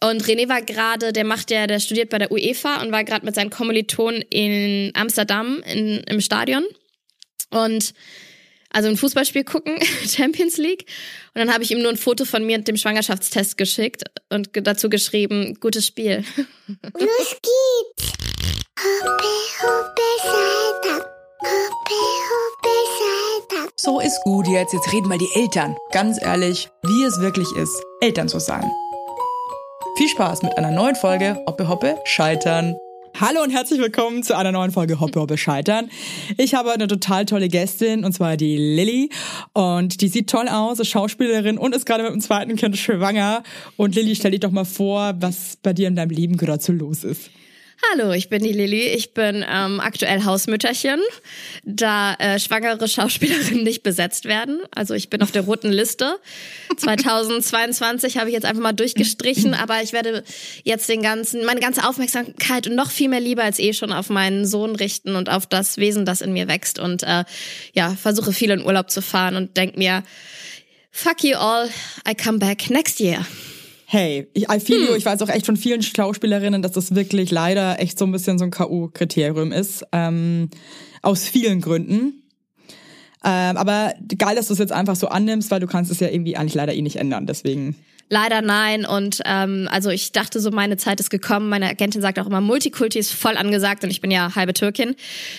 Und René war gerade, der macht ja, der studiert bei der UEFA und war gerade mit seinen Kommilitonen in Amsterdam in, im Stadion. Und also ein Fußballspiel gucken, Champions League. Und dann habe ich ihm nur ein Foto von mir und dem Schwangerschaftstest geschickt und dazu geschrieben, gutes Spiel. Los geht's! Hoppe, hoppe, Salta. Hoppe, hoppe, Salta. So ist gut jetzt. Jetzt reden mal die Eltern. Ganz ehrlich, wie es wirklich ist, Eltern zu sein. Viel Spaß mit einer neuen Folge Hoppe, hoppe, Scheitern. Hallo und herzlich willkommen zu einer neuen Folge Hoppe Hoppe Scheitern. Ich habe eine total tolle Gästin und zwar die Lilly und die sieht toll aus, ist Schauspielerin und ist gerade mit dem zweiten Kind schwanger. Und Lilly, stell dich doch mal vor, was bei dir in deinem Leben gerade so los ist. Hallo, ich bin die Lilly. Ich bin ähm, aktuell Hausmütterchen, da äh, schwangere Schauspielerinnen nicht besetzt werden. Also ich bin auf der roten Liste. 2022 habe ich jetzt einfach mal durchgestrichen, aber ich werde jetzt den ganzen, meine ganze Aufmerksamkeit und noch viel mehr Liebe als eh schon auf meinen Sohn richten und auf das Wesen, das in mir wächst und äh, ja, versuche viel in Urlaub zu fahren und denk mir, fuck you all, I come back next year hey, ich, I feel hm. you, ich weiß auch echt von vielen Schauspielerinnen, dass das wirklich leider echt so ein bisschen so ein K.O.-Kriterium ist. Ähm, aus vielen Gründen. Ähm, aber geil, dass du es jetzt einfach so annimmst, weil du kannst es ja irgendwie eigentlich leider eh nicht ändern. Deswegen. Leider nein. Und ähm, also ich dachte so, meine Zeit ist gekommen. Meine Agentin sagt auch immer, Multikulti ist voll angesagt und ich bin ja halbe Türkin.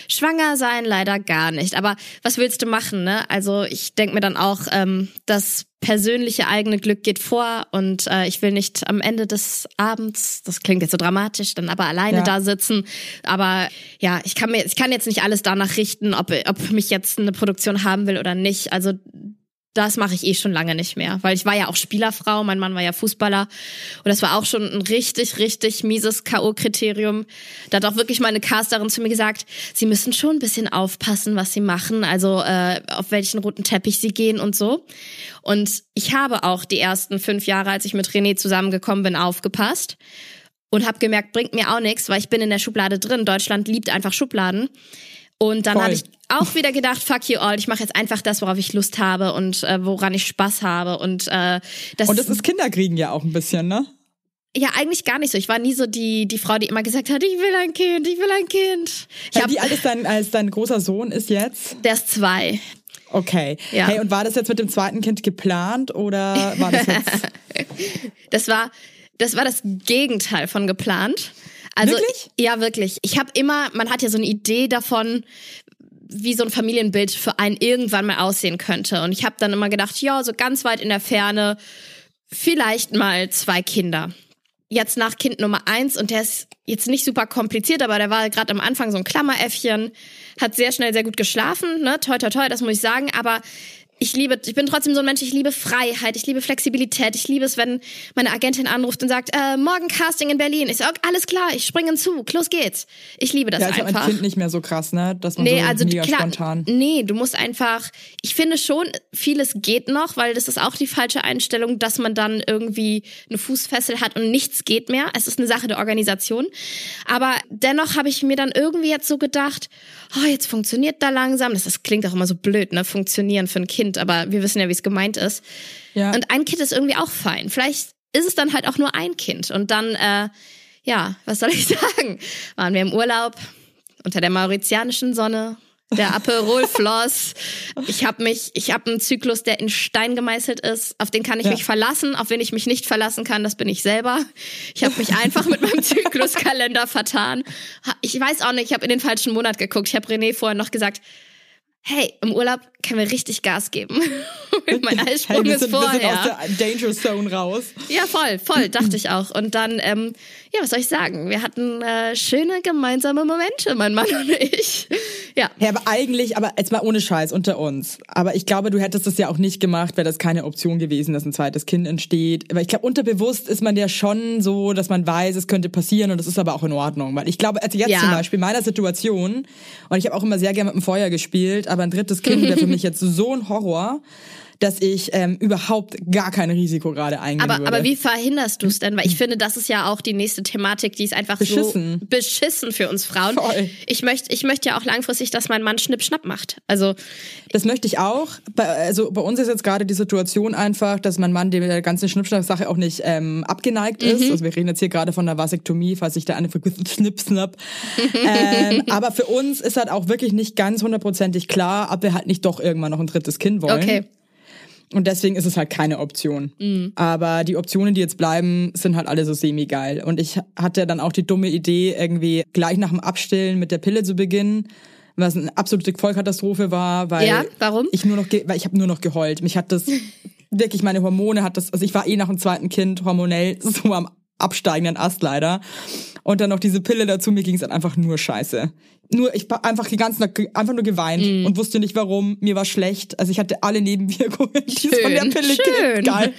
Schwanger sein leider gar nicht. Aber was willst du machen, ne? Also ich denk mir dann auch, ähm, das persönliche eigene Glück geht vor und äh, ich will nicht am Ende des Abends, das klingt jetzt so dramatisch, dann aber alleine ja. da sitzen. Aber ja, ich kann mir, ich kann jetzt nicht alles danach richten, ob, ob mich jetzt eine Produktion haben will oder nicht. Also das mache ich eh schon lange nicht mehr, weil ich war ja auch Spielerfrau, mein Mann war ja Fußballer und das war auch schon ein richtig, richtig mieses K.O.-Kriterium. Da hat auch wirklich meine Casterin zu mir gesagt, sie müssen schon ein bisschen aufpassen, was sie machen, also äh, auf welchen roten Teppich sie gehen und so. Und ich habe auch die ersten fünf Jahre, als ich mit René zusammengekommen bin, aufgepasst und habe gemerkt, bringt mir auch nichts, weil ich bin in der Schublade drin. Deutschland liebt einfach Schubladen. Und dann habe ich auch wieder gedacht, fuck you all, ich mache jetzt einfach das, worauf ich Lust habe und äh, woran ich Spaß habe. Und äh, das, und das ist Kinderkriegen ja auch ein bisschen, ne? Ja, eigentlich gar nicht so. Ich war nie so die, die Frau, die immer gesagt hat, ich will ein Kind, ich will ein Kind. Ich ja, wie alt ist dein, als dein großer Sohn ist jetzt? Der ist zwei. Okay. Ja. Hey, und war das jetzt mit dem zweiten Kind geplant oder war das jetzt? das war, das war das Gegenteil von geplant. Also, wirklich? Ja, wirklich. Ich habe immer, man hat ja so eine Idee davon, wie so ein Familienbild für einen irgendwann mal aussehen könnte. Und ich habe dann immer gedacht, ja, so ganz weit in der Ferne, vielleicht mal zwei Kinder. Jetzt nach Kind Nummer eins und der ist jetzt nicht super kompliziert, aber der war gerade am Anfang so ein Klammeräffchen, hat sehr schnell sehr gut geschlafen, ne, toi toi toi, das muss ich sagen, aber ich liebe, ich bin trotzdem so ein Mensch, ich liebe Freiheit, ich liebe Flexibilität, ich liebe es, wenn meine Agentin anruft und sagt, äh, morgen Casting in Berlin. Ich sage, alles klar, ich springe zu, los geht's. Ich liebe das ja, ist einfach. Ja, Kind nicht mehr so krass, ne? Dass man nee, so also mega klar, spontan. Nee, du musst einfach, ich finde schon, vieles geht noch, weil das ist auch die falsche Einstellung, dass man dann irgendwie eine Fußfessel hat und nichts geht mehr. Es ist eine Sache der Organisation. Aber dennoch habe ich mir dann irgendwie jetzt so gedacht, oh, jetzt funktioniert da langsam. Das, das klingt auch immer so blöd, ne? Funktionieren für ein Kind, aber wir wissen ja, wie es gemeint ist. Ja. Und ein Kind ist irgendwie auch fein. Vielleicht ist es dann halt auch nur ein Kind. Und dann, äh, ja, was soll ich sagen? Waren wir im Urlaub unter der mauritianischen Sonne, der Aperol floss. Ich habe mich, ich habe einen Zyklus, der in Stein gemeißelt ist. Auf den kann ich ja. mich verlassen. Auf wen ich mich nicht verlassen kann, das bin ich selber. Ich habe mich einfach mit meinem Zykluskalender vertan. Ich weiß auch nicht, ich habe in den falschen Monat geguckt. Ich habe René vorher noch gesagt, hey, im Urlaub können wir richtig Gas geben. mein Eisprung hey, ist sind, vorher. Wir sind aus der Danger Zone raus. Ja, voll, voll, dachte ich auch. Und dann, ähm, ja, was soll ich sagen? Wir hatten äh, schöne gemeinsame Momente, mein Mann und ich. Ja. Ja, aber eigentlich, aber jetzt mal ohne Scheiß unter uns. Aber ich glaube, du hättest das ja auch nicht gemacht, wäre das keine Option gewesen, dass ein zweites Kind entsteht. Aber ich glaube, unterbewusst ist man ja schon so, dass man weiß, es könnte passieren und das ist aber auch in Ordnung. Weil ich glaube, also jetzt ja. zum Beispiel in meiner Situation, und ich habe auch immer sehr gerne mit dem Feuer gespielt, aber ein drittes Kind wäre für mich jetzt so ein Horror dass ich ähm, überhaupt gar kein Risiko gerade eingehen aber, würde. Aber wie verhinderst du es denn? Weil ich finde, das ist ja auch die nächste Thematik, die ist einfach beschissen. so beschissen für uns Frauen. Voll. Ich möchte ich möchte ja auch langfristig, dass mein Mann Schnipp-Schnapp macht. Also das möchte ich auch. Bei, also bei uns ist jetzt gerade die Situation einfach, dass mein Mann der ganzen Schnipp-Schnapp-Sache auch nicht ähm, abgeneigt ist. Mhm. Also wir reden jetzt hier gerade von einer Vasektomie, falls sich da eine vergisst, Schnipp-Schnapp. ähm, aber für uns ist halt auch wirklich nicht ganz hundertprozentig klar, ob wir halt nicht doch irgendwann noch ein drittes Kind wollen. Okay. Und deswegen ist es halt keine Option. Mhm. Aber die Optionen, die jetzt bleiben, sind halt alle so semi-geil. Und ich hatte dann auch die dumme Idee, irgendwie gleich nach dem Abstillen mit der Pille zu beginnen was eine absolute Vollkatastrophe war, weil ja, warum? ich nur noch, weil ich habe nur noch geheult. Mich hat das wirklich meine Hormone hat das, also ich war eh nach dem zweiten Kind hormonell so am absteigenden Ast leider. Und dann noch diese Pille dazu, mir ging es dann einfach nur scheiße. Nur, ich war einfach die ganze Nacht einfach nur geweint mm. und wusste nicht warum. Mir war schlecht. Also ich hatte alle Nebenwirkungen, die es von der Pille schön. gibt. Geil.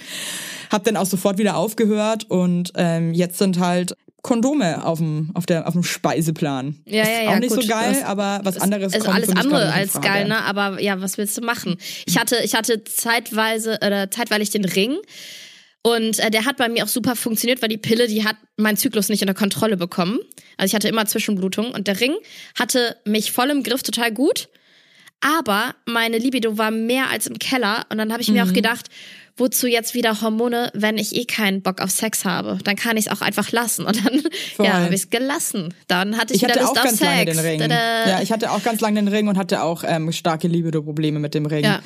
Hab dann auch sofort wieder aufgehört und ähm, jetzt sind halt Kondome auf dem, auf der, auf dem Speiseplan. Ja, ja, ja. Auch nicht gut, so geil, das, aber was anderes ist. Also alles andere als geil, ne? Aber ja, was willst du machen? Ich hatte, ich hatte zeitweise, oder zeitweilig den Ring. Und äh, der hat bei mir auch super funktioniert, weil die Pille, die hat meinen Zyklus nicht unter Kontrolle bekommen. Also ich hatte immer Zwischenblutung und der Ring hatte mich voll im Griff, total gut. Aber meine Libido war mehr als im Keller und dann habe ich mhm. mir auch mhm. gedacht, wozu jetzt wieder Hormone, wenn ich eh keinen Bock auf Sex habe? Dann kann ich es auch einfach lassen. Und dann ja, habe ich es gelassen. Dann hatte ich, ich wieder hatte Lust auch ganz auf lange Sex. den Ring. Tada. Ja, ich hatte auch ganz lange den Ring und hatte auch ähm, starke Libido-Probleme mit dem Ring. Ja.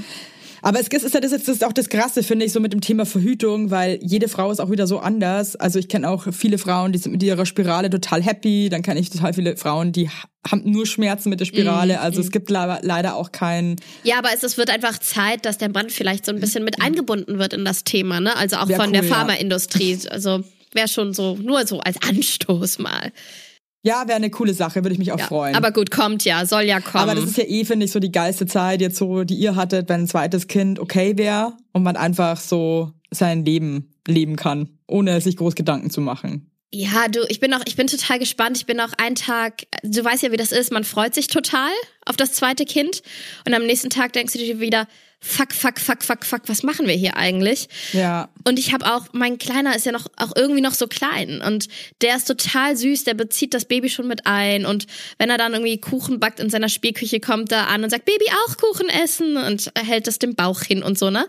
Aber es ist ja das, ist auch das Krasse, finde ich, so mit dem Thema Verhütung, weil jede Frau ist auch wieder so anders. Also ich kenne auch viele Frauen, die sind mit ihrer Spirale total happy. Dann kenne ich total viele Frauen, die haben nur Schmerzen mit der Spirale. Mm, also es gibt leider auch keinen. Ja, aber es, es wird einfach Zeit, dass der Brand vielleicht so ein bisschen mit eingebunden wird in das Thema, ne? Also auch Wär von cool, der Pharmaindustrie. Ja. Also wäre schon so, nur so als Anstoß mal. Ja, wäre eine coole Sache, würde ich mich auch ja, freuen. Aber gut, kommt ja, soll ja kommen. Aber das ist ja eh, finde ich, so die geilste Zeit jetzt so, die ihr hattet, wenn ein zweites Kind okay wäre und man einfach so sein Leben leben kann, ohne sich groß Gedanken zu machen. Ja, du, ich bin auch, ich bin total gespannt. Ich bin auch einen Tag, du weißt ja, wie das ist, man freut sich total auf das zweite Kind und am nächsten Tag denkst du dir wieder, fuck, fuck, fuck, fuck, fuck, was machen wir hier eigentlich? Ja. Und ich habe auch, mein Kleiner ist ja noch auch irgendwie noch so klein und der ist total süß, der bezieht das Baby schon mit ein und wenn er dann irgendwie Kuchen backt in seiner Spielküche, kommt er an und sagt, Baby auch Kuchen essen und hält das dem Bauch hin und so, ne?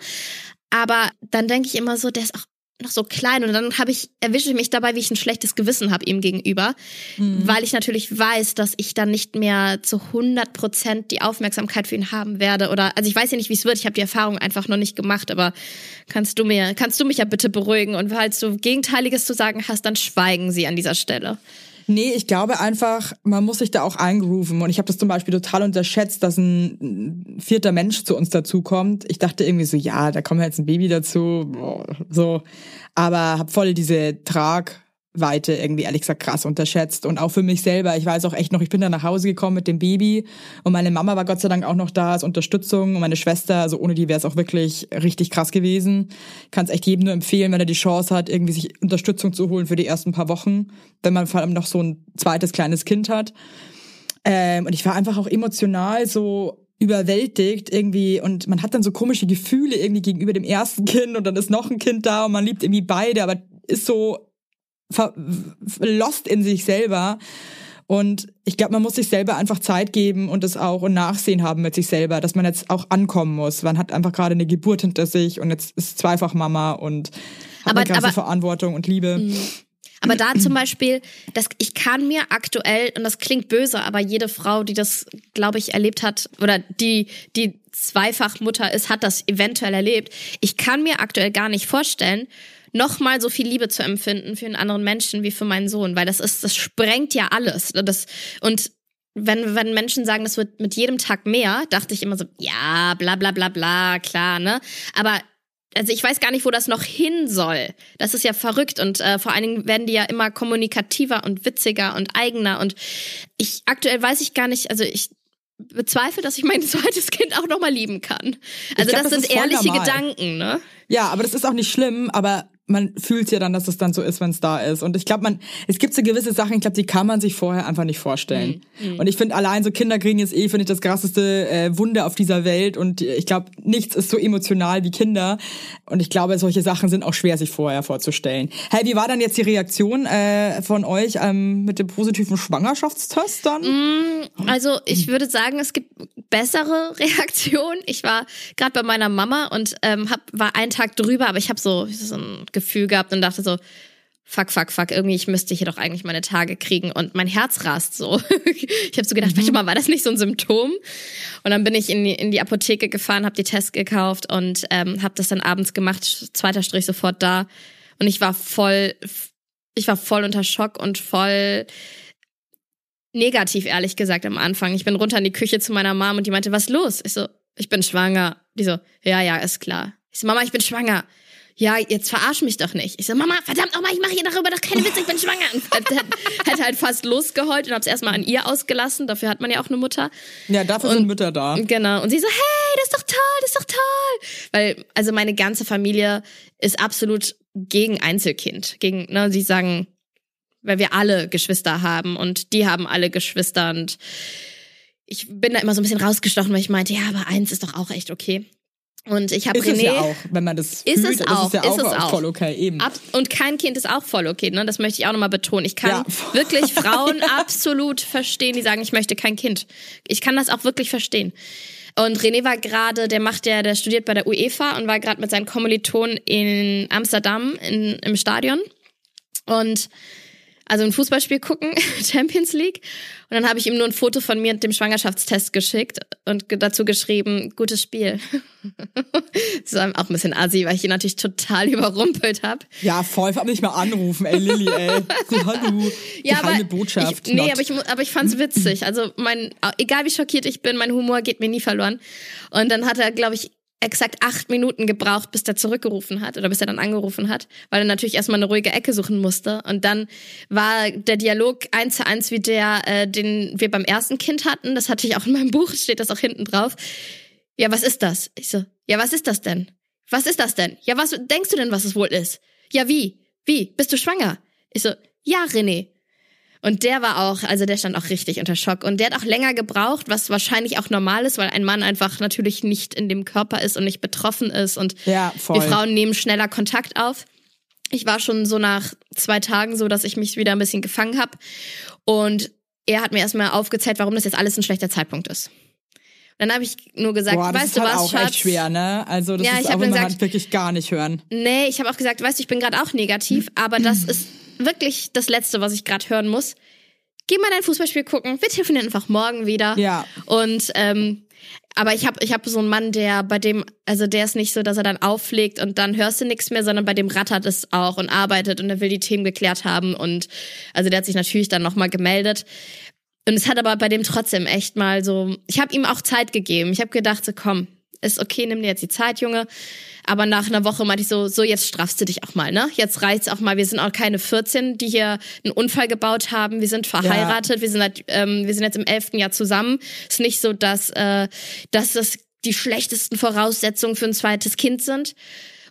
Aber dann denke ich immer so, der ist auch noch so klein und dann habe ich erwische ich mich dabei, wie ich ein schlechtes Gewissen habe ihm gegenüber, mhm. weil ich natürlich weiß, dass ich dann nicht mehr zu 100 Prozent die Aufmerksamkeit für ihn haben werde oder also ich weiß ja nicht, wie es wird. Ich habe die Erfahrung einfach noch nicht gemacht, aber kannst du mir kannst du mich ja bitte beruhigen und falls du Gegenteiliges zu sagen hast, dann schweigen Sie an dieser Stelle. Nee, ich glaube einfach, man muss sich da auch eingrooven. Und ich habe das zum Beispiel total unterschätzt, dass ein vierter Mensch zu uns dazukommt. Ich dachte irgendwie so, ja, da kommt jetzt ein Baby dazu, so. Aber habe voll diese Trag Weite irgendwie ehrlich gesagt krass unterschätzt. Und auch für mich selber, ich weiß auch echt noch, ich bin da nach Hause gekommen mit dem Baby und meine Mama war Gott sei Dank auch noch da als Unterstützung und meine Schwester, also ohne die wäre es auch wirklich richtig krass gewesen. Kann es echt jedem nur empfehlen, wenn er die Chance hat, irgendwie sich Unterstützung zu holen für die ersten paar Wochen, wenn man vor allem noch so ein zweites kleines Kind hat. Ähm, und ich war einfach auch emotional so überwältigt irgendwie und man hat dann so komische Gefühle irgendwie gegenüber dem ersten Kind und dann ist noch ein Kind da und man liebt irgendwie beide, aber ist so lost in sich selber. Und ich glaube, man muss sich selber einfach Zeit geben und es auch und Nachsehen haben mit sich selber, dass man jetzt auch ankommen muss. Man hat einfach gerade eine Geburt hinter sich und jetzt ist zweifach Mama und hat aber, eine ganze aber, Verantwortung und Liebe. Mhm. Aber da zum Beispiel, das, ich kann mir aktuell, und das klingt böse, aber jede Frau, die das, glaube ich, erlebt hat, oder die, die zweifach Mutter ist, hat das eventuell erlebt. Ich kann mir aktuell gar nicht vorstellen, nochmal so viel Liebe zu empfinden für einen anderen Menschen wie für meinen Sohn, weil das ist, das sprengt ja alles. Das, und wenn, wenn Menschen sagen, das wird mit jedem Tag mehr, dachte ich immer so, ja, bla bla bla bla, klar, ne? Aber also ich weiß gar nicht, wo das noch hin soll. Das ist ja verrückt und äh, vor allen Dingen werden die ja immer kommunikativer und witziger und eigener und ich aktuell weiß ich gar nicht, also ich bezweifle, dass ich mein zweites Kind auch nochmal lieben kann. Also glaub, das, das, sind ehrliche normal. Gedanken, ne? Ja, aber das ist auch nicht schlimm, aber man fühlt ja dann, dass es dann so ist, wenn es da ist. Und ich glaube, man, es gibt so gewisse Sachen, ich glaube, die kann man sich vorher einfach nicht vorstellen. Mhm. mhm. Und ich finde allein so Kinderkriegen ist eh, finde ich, das krasseste äh, Wunder auf dieser Welt. Und ich glaube, nichts ist so emotional wie Kinder. Und ich glaube, solche Sachen sind auch schwer, sich vorher vorzustellen. Hey, wie war dann jetzt die Reaktion äh, von euch ähm, mit dem positiven Schwangerschaftstest dann? Mm, also ich würde sagen, es gibt bessere Reaktionen. Ich war gerade bei meiner Mama und ähm, hab, war einen Tag drüber, aber ich habe so, so ein Gefühl gehabt und dachte so, fuck, fuck, fuck, irgendwie, ich müsste hier doch eigentlich meine Tage kriegen und mein Herz rast so. ich habe so gedacht, mhm. warte mal, war das nicht so ein Symptom? Und dann bin ich in die, in die Apotheke gefahren, habe die Tests gekauft und ähm, habe das dann abends gemacht, zweiter Strich sofort da. Und ich war voll, ich war voll unter Schock und voll negativ, ehrlich gesagt, am Anfang. Ich bin runter in die Küche zu meiner Mom und die meinte, was los? Ich so, ich bin schwanger. Die so, ja, ja, ist klar. Ich so, Mama, ich bin schwanger ja, jetzt verarsch mich doch nicht. Ich so, Mama, verdammt nochmal, ich mache hier darüber doch keine Witze, ich bin schwanger. Und hätte halt fast losgeheult und hab's erstmal an ihr ausgelassen. Dafür hat man ja auch eine Mutter. Ja, dafür und, sind Mütter da. Genau. Und sie so, hey, das ist doch toll, das ist doch toll. Weil, also meine ganze Familie ist absolut gegen Einzelkind. Gegen, ne, sie sagen, weil wir alle Geschwister haben und die haben alle Geschwister und ich bin da immer so ein bisschen rausgestochen, weil ich meinte, ja, aber eins ist doch auch echt okay. Und ich habe René. Ist es ja auch, wenn man das ist fühlt, es auch, ist es ja auch, ist es auch. voll okay eben. Ab, und kein Kind ist auch voll okay, ne? Das möchte ich auch nochmal betonen. Ich kann ja. wirklich Frauen absolut verstehen, die sagen, ich möchte kein Kind. Ich kann das auch wirklich verstehen. Und René war gerade, der macht ja, der studiert bei der UEFA und war gerade mit seinen Kommilitonen in Amsterdam in, im Stadion. Und also ein Fußballspiel gucken, Champions League. Und dann habe ich ihm nur ein Foto von mir und dem Schwangerschaftstest geschickt und dazu geschrieben, gutes Spiel. das war auch ein bisschen assi, weil ich ihn natürlich total überrumpelt habe. Ja, voll, ich hab nicht mal anrufen, ey Lilly, ey. Hallo, ja, aber Botschaft. Ich, nee, aber ich, aber ich fand's witzig. Also mein, egal wie schockiert ich bin, mein Humor geht mir nie verloren. Und dann hat er, glaube ich, exakt acht Minuten gebraucht, bis er zurückgerufen hat oder bis er dann angerufen hat, weil er natürlich erstmal eine ruhige Ecke suchen musste. Und dann war der Dialog eins zu eins wie der, äh, den wir beim ersten Kind hatten. Das hatte ich auch in meinem Buch, steht das auch hinten drauf. Ja, was ist das? Ich so, ja, was ist das denn? Was ist das denn? Ja, was denkst du denn, was es wohl ist? Ja, wie? Wie? Bist du schwanger? Ich so, ja, René. Und der war auch, also der stand auch richtig unter Schock. Und der hat auch länger gebraucht, was wahrscheinlich auch normal ist, weil ein Mann einfach natürlich nicht in dem Körper ist und nicht betroffen ist. Und ja, wir Frauen nehmen schneller Kontakt auf. Ich war schon so nach zwei Tagen so, dass ich mich wieder ein bisschen gefangen habe. Und er hat mir erstmal aufgezählt, warum das jetzt alles ein schlechter Zeitpunkt ist. Dann habe ich nur gesagt, Boah, weißt du halt was, auch Schatz? echt schwer, ne? Also das ja, ist auch immer gesagt, wirklich gar nicht hören. Nee, ich habe auch gesagt, weißt du, ich bin gerade auch negativ, aber das ist wirklich das Letzte, was ich gerade hören muss. Geh mal dein Fußballspiel gucken. Wir telefonieren einfach morgen wieder. Ja. Und ähm, aber ich habe ich hab so einen Mann, der bei dem, also der ist nicht so, dass er dann auflegt und dann hörst du nichts mehr, sondern bei dem rattert es auch und arbeitet und er will die Themen geklärt haben und also der hat sich natürlich dann nochmal gemeldet. Und es hat aber bei dem trotzdem echt mal so, ich habe ihm auch Zeit gegeben. Ich habe gedacht, so komm, ist okay, nimm dir jetzt die Zeit, Junge. Aber nach einer Woche meinte ich so, so jetzt straffst du dich auch mal, ne? Jetzt reicht's auch mal. Wir sind auch keine 14, die hier einen Unfall gebaut haben. Wir sind verheiratet. Ja. Wir sind halt, ähm, wir sind jetzt im elften Jahr zusammen. Ist nicht so, dass, äh, dass das die schlechtesten Voraussetzungen für ein zweites Kind sind.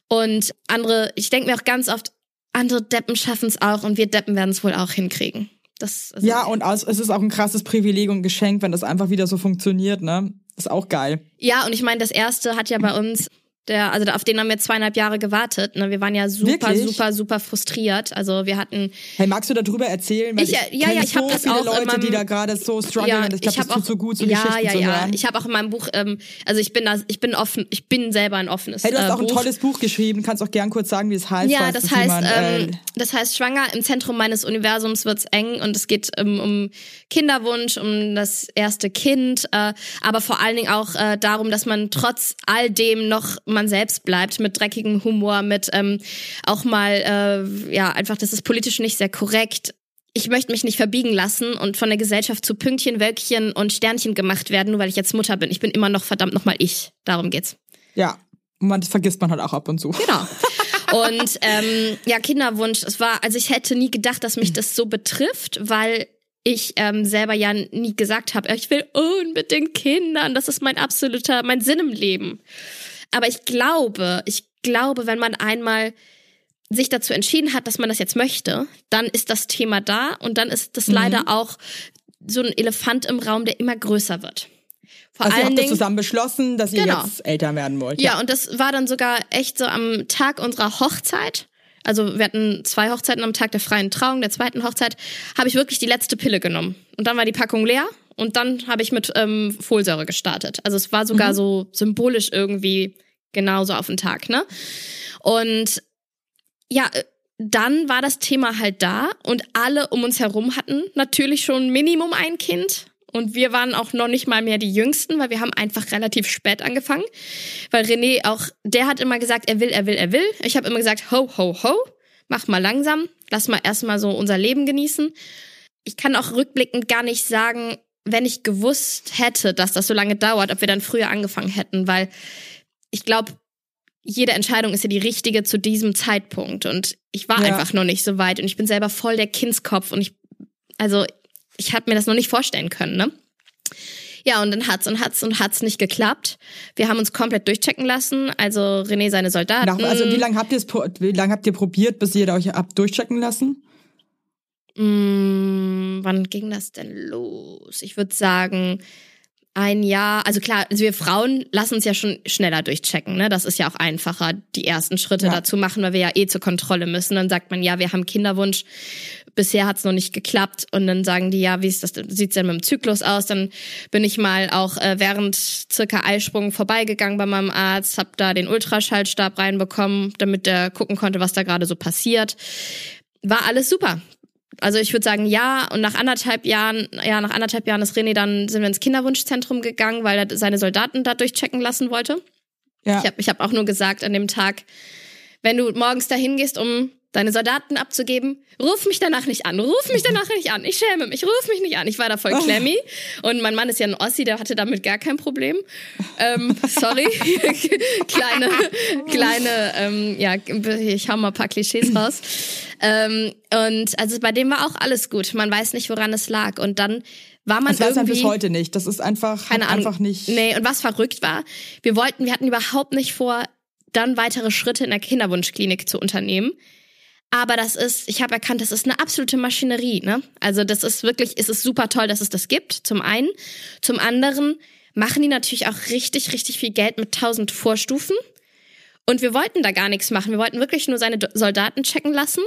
Und andere, ich denke mir auch ganz oft, andere Deppen schaffen es auch und wir Deppen werden es wohl auch hinkriegen. Das, also ja, und es ist auch ein krasses Privileg und Geschenk, wenn das einfach wieder so funktioniert, ne? Ist auch geil. Ja, und ich meine, das erste hat ja bei uns der, also auf den haben wir zweieinhalb Jahre gewartet. Ne? Wir waren ja super, Wirklich? super, super frustriert. Also wir hatten. Hey, magst du darüber erzählen? Weil ich, ich ja, ja, ich so habe das viele auch Leute, meinem, die da gerade so strugglen. Ja, ich glaube, das tut so gut, so ja, Geschichten ja, zu ja. hören. Ich habe auch in meinem Buch, ähm, also ich bin da, ich bin offen, ich bin selber ein offenes. Hey, du hast äh, auch ein Buch. tolles Buch geschrieben. Kannst auch gern kurz sagen, wie es heißt. Ja, das heißt, jemand, ähm, äh, das heißt Schwanger im Zentrum meines Universums wird's eng und es geht ähm, um Kinderwunsch, um das erste Kind, äh, aber vor allen Dingen auch äh, darum, dass man trotz all dem noch man selbst bleibt mit dreckigem Humor, mit ähm, auch mal, äh, ja, einfach, das ist politisch nicht sehr korrekt. Ich möchte mich nicht verbiegen lassen und von der Gesellschaft zu Pünktchen, Wölkchen und Sternchen gemacht werden, nur weil ich jetzt Mutter bin. Ich bin immer noch verdammt nochmal ich. Darum geht's. Ja, man das vergisst man halt auch ab und zu. Genau. Und ähm, ja, Kinderwunsch, es war, also ich hätte nie gedacht, dass mich das so betrifft, weil ich ähm, selber ja nie gesagt habe, ich will unbedingt Kindern, das ist mein absoluter, mein Sinn im Leben. Aber ich glaube, ich glaube, wenn man einmal sich dazu entschieden hat, dass man das jetzt möchte, dann ist das Thema da und dann ist das mhm. leider auch so ein Elefant im Raum, der immer größer wird. Vor also allen ihr habt Dingen, zusammen beschlossen, dass ihr genau. jetzt Eltern werden wollt. Ja. ja, und das war dann sogar echt so am Tag unserer Hochzeit. Also wir hatten zwei Hochzeiten am Tag der freien Trauung, der zweiten Hochzeit, habe ich wirklich die letzte Pille genommen. Und dann war die Packung leer und dann habe ich mit ähm, Folsäure gestartet. Also es war sogar mhm. so symbolisch irgendwie genauso auf den Tag, ne? Und ja, äh, dann war das Thema halt da und alle um uns herum hatten natürlich schon Minimum ein Kind. Und wir waren auch noch nicht mal mehr die Jüngsten, weil wir haben einfach relativ spät angefangen. Weil René auch, der hat immer gesagt, er will, er will, er will. Ich habe immer gesagt, ho, ho, ho, mach mal langsam, lass mal erstmal so unser Leben genießen. Ich kann auch rückblickend gar nicht sagen, wenn ich gewusst hätte, dass das so lange dauert, ob wir dann früher angefangen hätten, weil ich glaube, jede Entscheidung ist ja die richtige zu diesem Zeitpunkt. Und ich war ja. einfach noch nicht so weit und ich bin selber voll der Kindskopf und ich, also ich habe mir das noch nicht vorstellen können, ne? Ja, und dann hat's und hat's und hat's nicht geklappt. Wir haben uns komplett durchchecken lassen. Also René seine Soldaten. Nach, also wie lange habt ihr es, wie lange habt ihr probiert, bis ihr euch habt durchchecken lassen? Mm, wann ging das denn los? Ich würde sagen, ein Jahr, also klar, also wir Frauen lassen uns ja schon schneller durchchecken, ne? Das ist ja auch einfacher, die ersten Schritte ja. dazu machen, weil wir ja eh zur Kontrolle müssen. Dann sagt man, ja, wir haben Kinderwunsch, bisher hat's noch nicht geklappt und dann sagen die, ja, wie ist das, sieht's denn mit dem Zyklus aus? Dann bin ich mal auch äh, während circa Eisprung vorbeigegangen bei meinem Arzt, hab da den Ultraschallstab reinbekommen, damit der gucken konnte, was da gerade so passiert. War alles super. Also ich würde sagen ja und nach anderthalb Jahren, ja nach anderthalb Jahren ist René dann sind wir ins Kinderwunschzentrum gegangen, weil er seine Soldaten da durchchecken lassen wollte. Ja. Ich habe ich hab auch nur gesagt an dem Tag, wenn du morgens dahin gehst, um deine Soldaten abzugeben, ruf mich danach nicht an, ruf mich danach nicht an, ich schäme mich, ruf mich nicht an. Ich war da voll oh. klemmy und mein Mann ist ja ein Ossi, der hatte damit gar kein Problem. Ähm, sorry, kleine, kleine, ähm, ja, ich hau mal ein paar Klischees raus. Ähm, und also bei dem war auch alles gut. Man weiß nicht, woran es lag. Und dann war man das weiß man bis heute nicht. Das ist einfach, keine Ahnung, einfach nicht. Nee, und was verrückt war, wir wollten, wir hatten überhaupt nicht vor, dann weitere Schritte in der Kinderwunschklinik zu unternehmen. Aber das ist, ich habe erkannt, das ist eine absolute Maschinerie. Ne? Also das ist wirklich, es ist super toll, dass es das gibt. Zum einen, zum anderen machen die natürlich auch richtig, richtig viel Geld mit tausend Vorstufen. Und wir wollten da gar nichts machen. Wir wollten wirklich nur seine Soldaten checken lassen.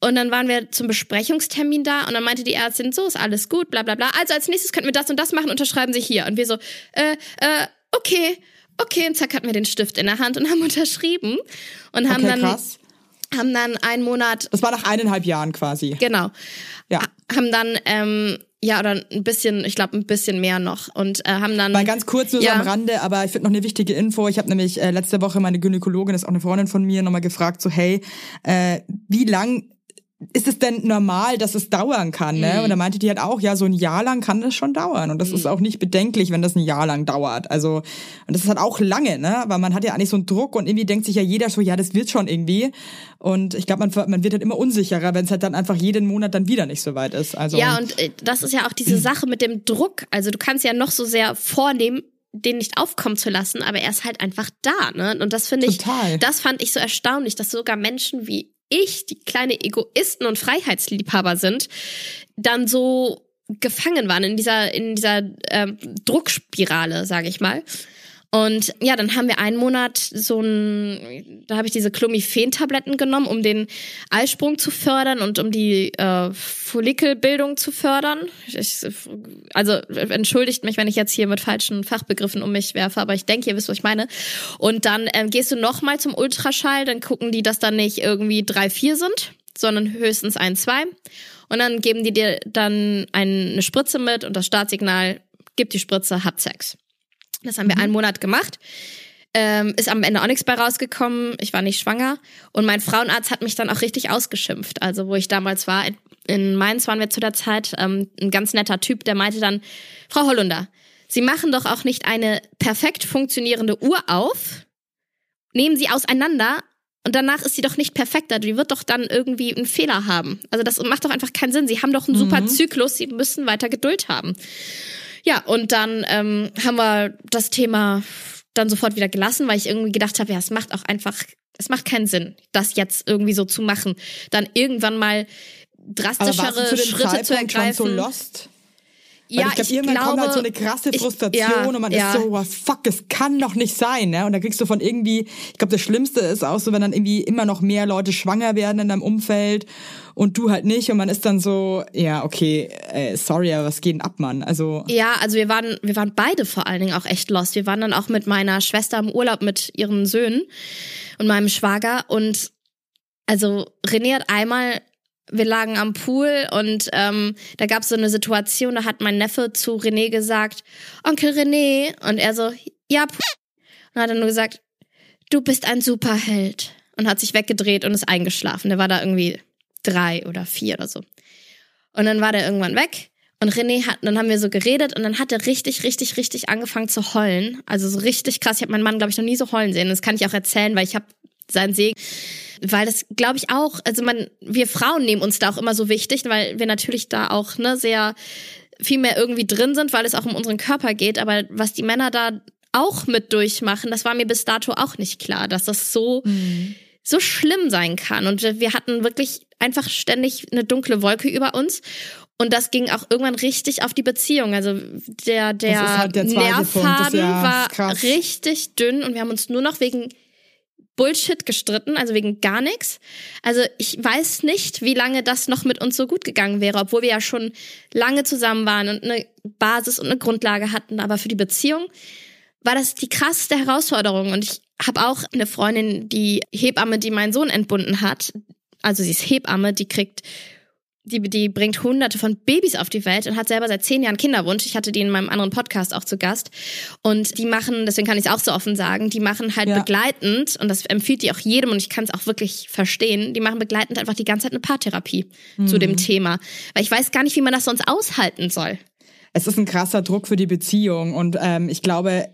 Und dann waren wir zum Besprechungstermin da und dann meinte die Ärztin, so ist alles gut, bla bla bla. Also als nächstes könnten wir das und das machen, unterschreiben Sie hier. Und wir so, äh, äh, okay, okay. Und zack hatten wir den Stift in der Hand und haben unterschrieben. Und haben okay, dann. Krass. Haben dann einen Monat. Das war nach eineinhalb Jahren quasi. Genau. Ja. Haben dann ähm, ja, oder ein bisschen, ich glaube ein bisschen mehr noch und äh, haben dann. Mal ganz kurz nur ja. so am Rande, aber ich finde noch eine wichtige Info. Ich habe nämlich äh, letzte Woche meine Gynäkologin, das ist auch eine Freundin von mir, nochmal gefragt, so hey, äh, wie lang ist es denn normal, dass es dauern kann? Ne? Mhm. Und da meinte die halt auch, ja, so ein Jahr lang kann das schon dauern. Und das mhm. ist auch nicht bedenklich, wenn das ein Jahr lang dauert. Also, und das ist halt auch lange, ne? Weil man hat ja eigentlich so einen Druck und irgendwie denkt sich ja jeder so, ja, das wird schon irgendwie. Und ich glaube, man, man wird halt immer unsicherer, wenn es halt dann einfach jeden Monat dann wieder nicht so weit ist. Also, ja, und äh, das ist ja auch diese Sache mit dem Druck. Also du kannst ja noch so sehr vornehmen, den nicht aufkommen zu lassen, aber er ist halt einfach da, ne? Und das finde ich, Total. das fand ich so erstaunlich, dass sogar Menschen wie ich, die kleine Egoisten und Freiheitsliebhaber sind, dann so gefangen waren in dieser in dieser äh, Druckspirale, sage ich mal. Und ja, dann haben wir einen Monat so ein, da habe ich diese Clomiphen-Tabletten genommen, um den Eisprung zu fördern und um die äh, Follikelbildung zu fördern. Ich, also entschuldigt mich, wenn ich jetzt hier mit falschen Fachbegriffen um mich werfe, aber ich denke, ihr wisst, was ich meine. Und dann ähm, gehst du nochmal zum Ultraschall, dann gucken die, dass da nicht irgendwie drei, vier sind, sondern höchstens ein, zwei. Und dann geben die dir dann eine Spritze mit und das Startsignal, gib die Spritze, hab Sex. Das haben wir mhm. einen Monat gemacht. Ähm, ist am Ende auch nichts bei rausgekommen. Ich war nicht schwanger. Und mein Frauenarzt hat mich dann auch richtig ausgeschimpft. Also, wo ich damals war, in Mainz waren wir zu der Zeit, ähm, ein ganz netter Typ, der meinte dann, Frau Hollunder, Sie machen doch auch nicht eine perfekt funktionierende Uhr auf, nehmen sie auseinander und danach ist sie doch nicht perfekter. Die wird doch dann irgendwie einen Fehler haben. Also das macht doch einfach keinen Sinn. Sie haben doch einen super mhm. Zyklus, sie müssen weiter Geduld haben. Ja, und dann ähm, haben wir das Thema dann sofort wieder gelassen, weil ich irgendwie gedacht habe, ja, es macht auch einfach Es macht keinen Sinn, das jetzt irgendwie so zu machen. Dann irgendwann mal drastischere zu Schritte Zeitpunkt zu ergreifen. Schon so lost? Weil ja, ich, glaub, ich irgendwann glaube, kommt halt so eine krasse Frustration ich, ja, und man ja. ist so, oh, fuck, es kann doch nicht sein, ne? Und dann kriegst du von irgendwie, ich glaube, das Schlimmste ist auch so, wenn dann irgendwie immer noch mehr Leute schwanger werden in deinem Umfeld und du halt nicht und man ist dann so, ja, okay, äh, sorry, aber was geht denn ab, Mann? Also ja, also wir waren, wir waren beide vor allen Dingen auch echt lost. Wir waren dann auch mit meiner Schwester im Urlaub mit ihren Söhnen und meinem Schwager und also René hat einmal wir lagen am Pool und ähm, da gab es so eine Situation, da hat mein Neffe zu René gesagt, Onkel René, und er so, ja, und hat dann nur gesagt, du bist ein Superheld und hat sich weggedreht und ist eingeschlafen. Der war da irgendwie drei oder vier oder so. Und dann war der irgendwann weg und René hat, dann haben wir so geredet und dann hat er richtig, richtig, richtig angefangen zu heulen. Also so richtig krass. Ich habe meinen Mann, glaube ich, noch nie so heulen sehen. Das kann ich auch erzählen, weil ich habe seinen Segen weil das glaube ich auch, also man, wir Frauen nehmen uns da auch immer so wichtig, weil wir natürlich da auch ne sehr viel mehr irgendwie drin sind, weil es auch um unseren Körper geht. Aber was die Männer da auch mit durchmachen, das war mir bis dato auch nicht klar, dass das so mhm. so schlimm sein kann. Und wir hatten wirklich einfach ständig eine dunkle Wolke über uns. Und das ging auch irgendwann richtig auf die Beziehung. Also der, der, halt der Nährfaden ja war krass. richtig dünn und wir haben uns nur noch wegen Bullshit gestritten, also wegen gar nichts. Also ich weiß nicht, wie lange das noch mit uns so gut gegangen wäre, obwohl wir ja schon lange zusammen waren und eine Basis und eine Grundlage hatten. Aber für die Beziehung war das die krasseste Herausforderung. Und ich habe auch eine Freundin, die Hebamme, die meinen Sohn entbunden hat. Also sie ist Hebamme, die kriegt die, die bringt hunderte von Babys auf die Welt und hat selber seit zehn Jahren Kinderwunsch. Ich hatte die in meinem anderen Podcast auch zu Gast. Und die machen, deswegen kann ich es auch so offen sagen, die machen halt ja. begleitend, und das empfiehlt die auch jedem, und ich kann es auch wirklich verstehen, die machen begleitend einfach die ganze Zeit eine Paartherapie mhm. zu dem. Thema. Weil ich weiß gar nicht, wie man das sonst aushalten soll. Es ist ein krasser Druck für die Beziehung und ähm, ich glaube,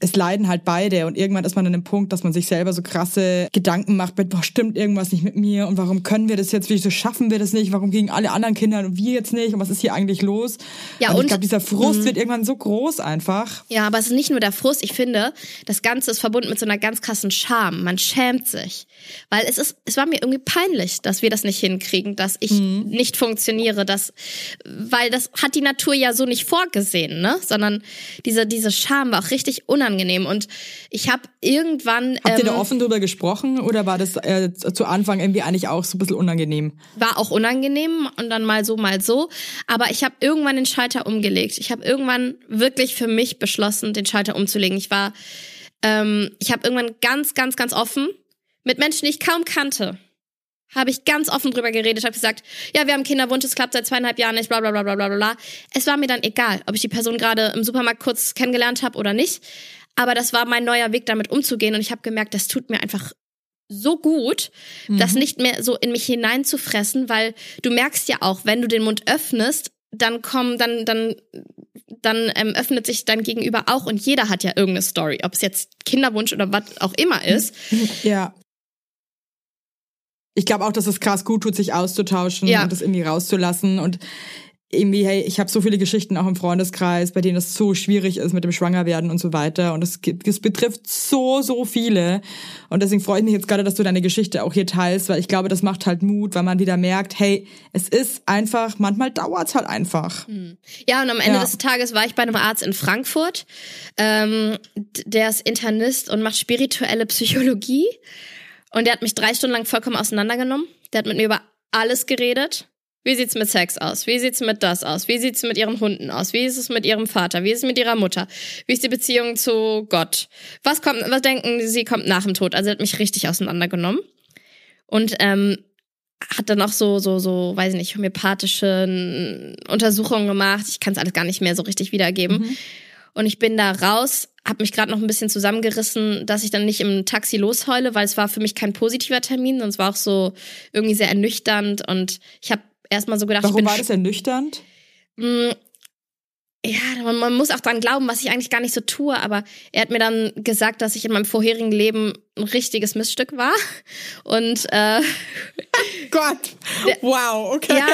es leiden halt beide und irgendwann ist man an dem Punkt, dass man sich selber so krasse Gedanken macht mit, boah, stimmt irgendwas nicht mit mir und warum können wir das jetzt, wieso schaffen wir das nicht, warum gegen alle anderen Kinder und wir jetzt nicht und was ist hier eigentlich los? Ja, und, und ich glaube, dieser Frust mhm. wird irgendwann so groß einfach. Ja, aber es ist nicht nur der Frust, ich finde, das Ganze ist verbunden mit so einer ganz krassen Scham. Man schämt sich, weil es ist, es war mir irgendwie peinlich, dass wir das nicht hinkriegen, dass ich mhm. nicht funktioniere, dass, weil das hat die Natur ja so nicht vorgesehen, ne, sondern diese, diese Scham war auch richtig unangenehm. Und ich habe irgendwann. Habt ihr da ähm, offen drüber gesprochen oder war das äh, zu Anfang irgendwie eigentlich auch so ein bisschen unangenehm? War auch unangenehm und dann mal so, mal so. Aber ich habe irgendwann den Schalter umgelegt. Ich habe irgendwann wirklich für mich beschlossen, den Schalter umzulegen. Ich war, ähm, ich habe irgendwann ganz, ganz, ganz offen mit Menschen, die ich kaum kannte habe ich ganz offen drüber geredet, habe gesagt, ja, wir haben Kinderwunsch, es klappt seit zweieinhalb Jahren nicht, bla bla bla bla bla bla. Es war mir dann egal, ob ich die Person gerade im Supermarkt kurz kennengelernt habe oder nicht. Aber das war mein neuer Weg, damit umzugehen. Und ich habe gemerkt, das tut mir einfach so gut, mhm. das nicht mehr so in mich hineinzufressen, weil du merkst ja auch, wenn du den Mund öffnest, dann kommen, dann, dann, dann ähm, öffnet sich dein Gegenüber auch und jeder hat ja irgendeine Story, ob es jetzt Kinderwunsch oder was auch immer ist. Ja. Ich glaube auch, dass es krass gut tut, sich auszutauschen ja. und das irgendwie rauszulassen. Und irgendwie, hey, ich habe so viele Geschichten auch im Freundeskreis, bei denen es so schwierig ist mit dem Schwangerwerden und so weiter. Und es, es betrifft so, so viele. Und deswegen freue ich mich jetzt gerade, dass du deine Geschichte auch hier teilst, weil ich glaube, das macht halt Mut, weil man wieder merkt, hey, es ist einfach, manchmal dauert's halt einfach. Hm. Ja, und am Ende ja. des Tages war ich bei einem Arzt in Frankfurt. Ähm, der ist Internist und macht spirituelle Psychologie. Und der hat mich drei Stunden lang vollkommen auseinandergenommen. Der hat mit mir über alles geredet. Wie sieht's mit Sex aus? Wie sieht's mit das aus? Wie sieht's mit ihren Hunden aus? Wie ist es mit ihrem Vater? Wie ist es mit ihrer Mutter? Wie ist die Beziehung zu Gott? Was kommt, was denken Sie kommt nach dem Tod? Also er hat mich richtig auseinandergenommen. Und ähm, hat dann auch so, so, so, weiß ich nicht, homöopathische Untersuchungen gemacht. Ich kann es alles gar nicht mehr so richtig wiedergeben. Mhm. Und ich bin da raus, habe mich gerade noch ein bisschen zusammengerissen, dass ich dann nicht im Taxi losheule, weil es war für mich kein positiver Termin, sonst war auch so irgendwie sehr ernüchternd und ich habe erstmal so gedacht, Warum ich bin war das ernüchternd? Ja, man, man muss auch dran glauben, was ich eigentlich gar nicht so tue, aber er hat mir dann gesagt, dass ich in meinem vorherigen Leben ein richtiges Missstück war. Und äh, Gott, wow, okay. Ja,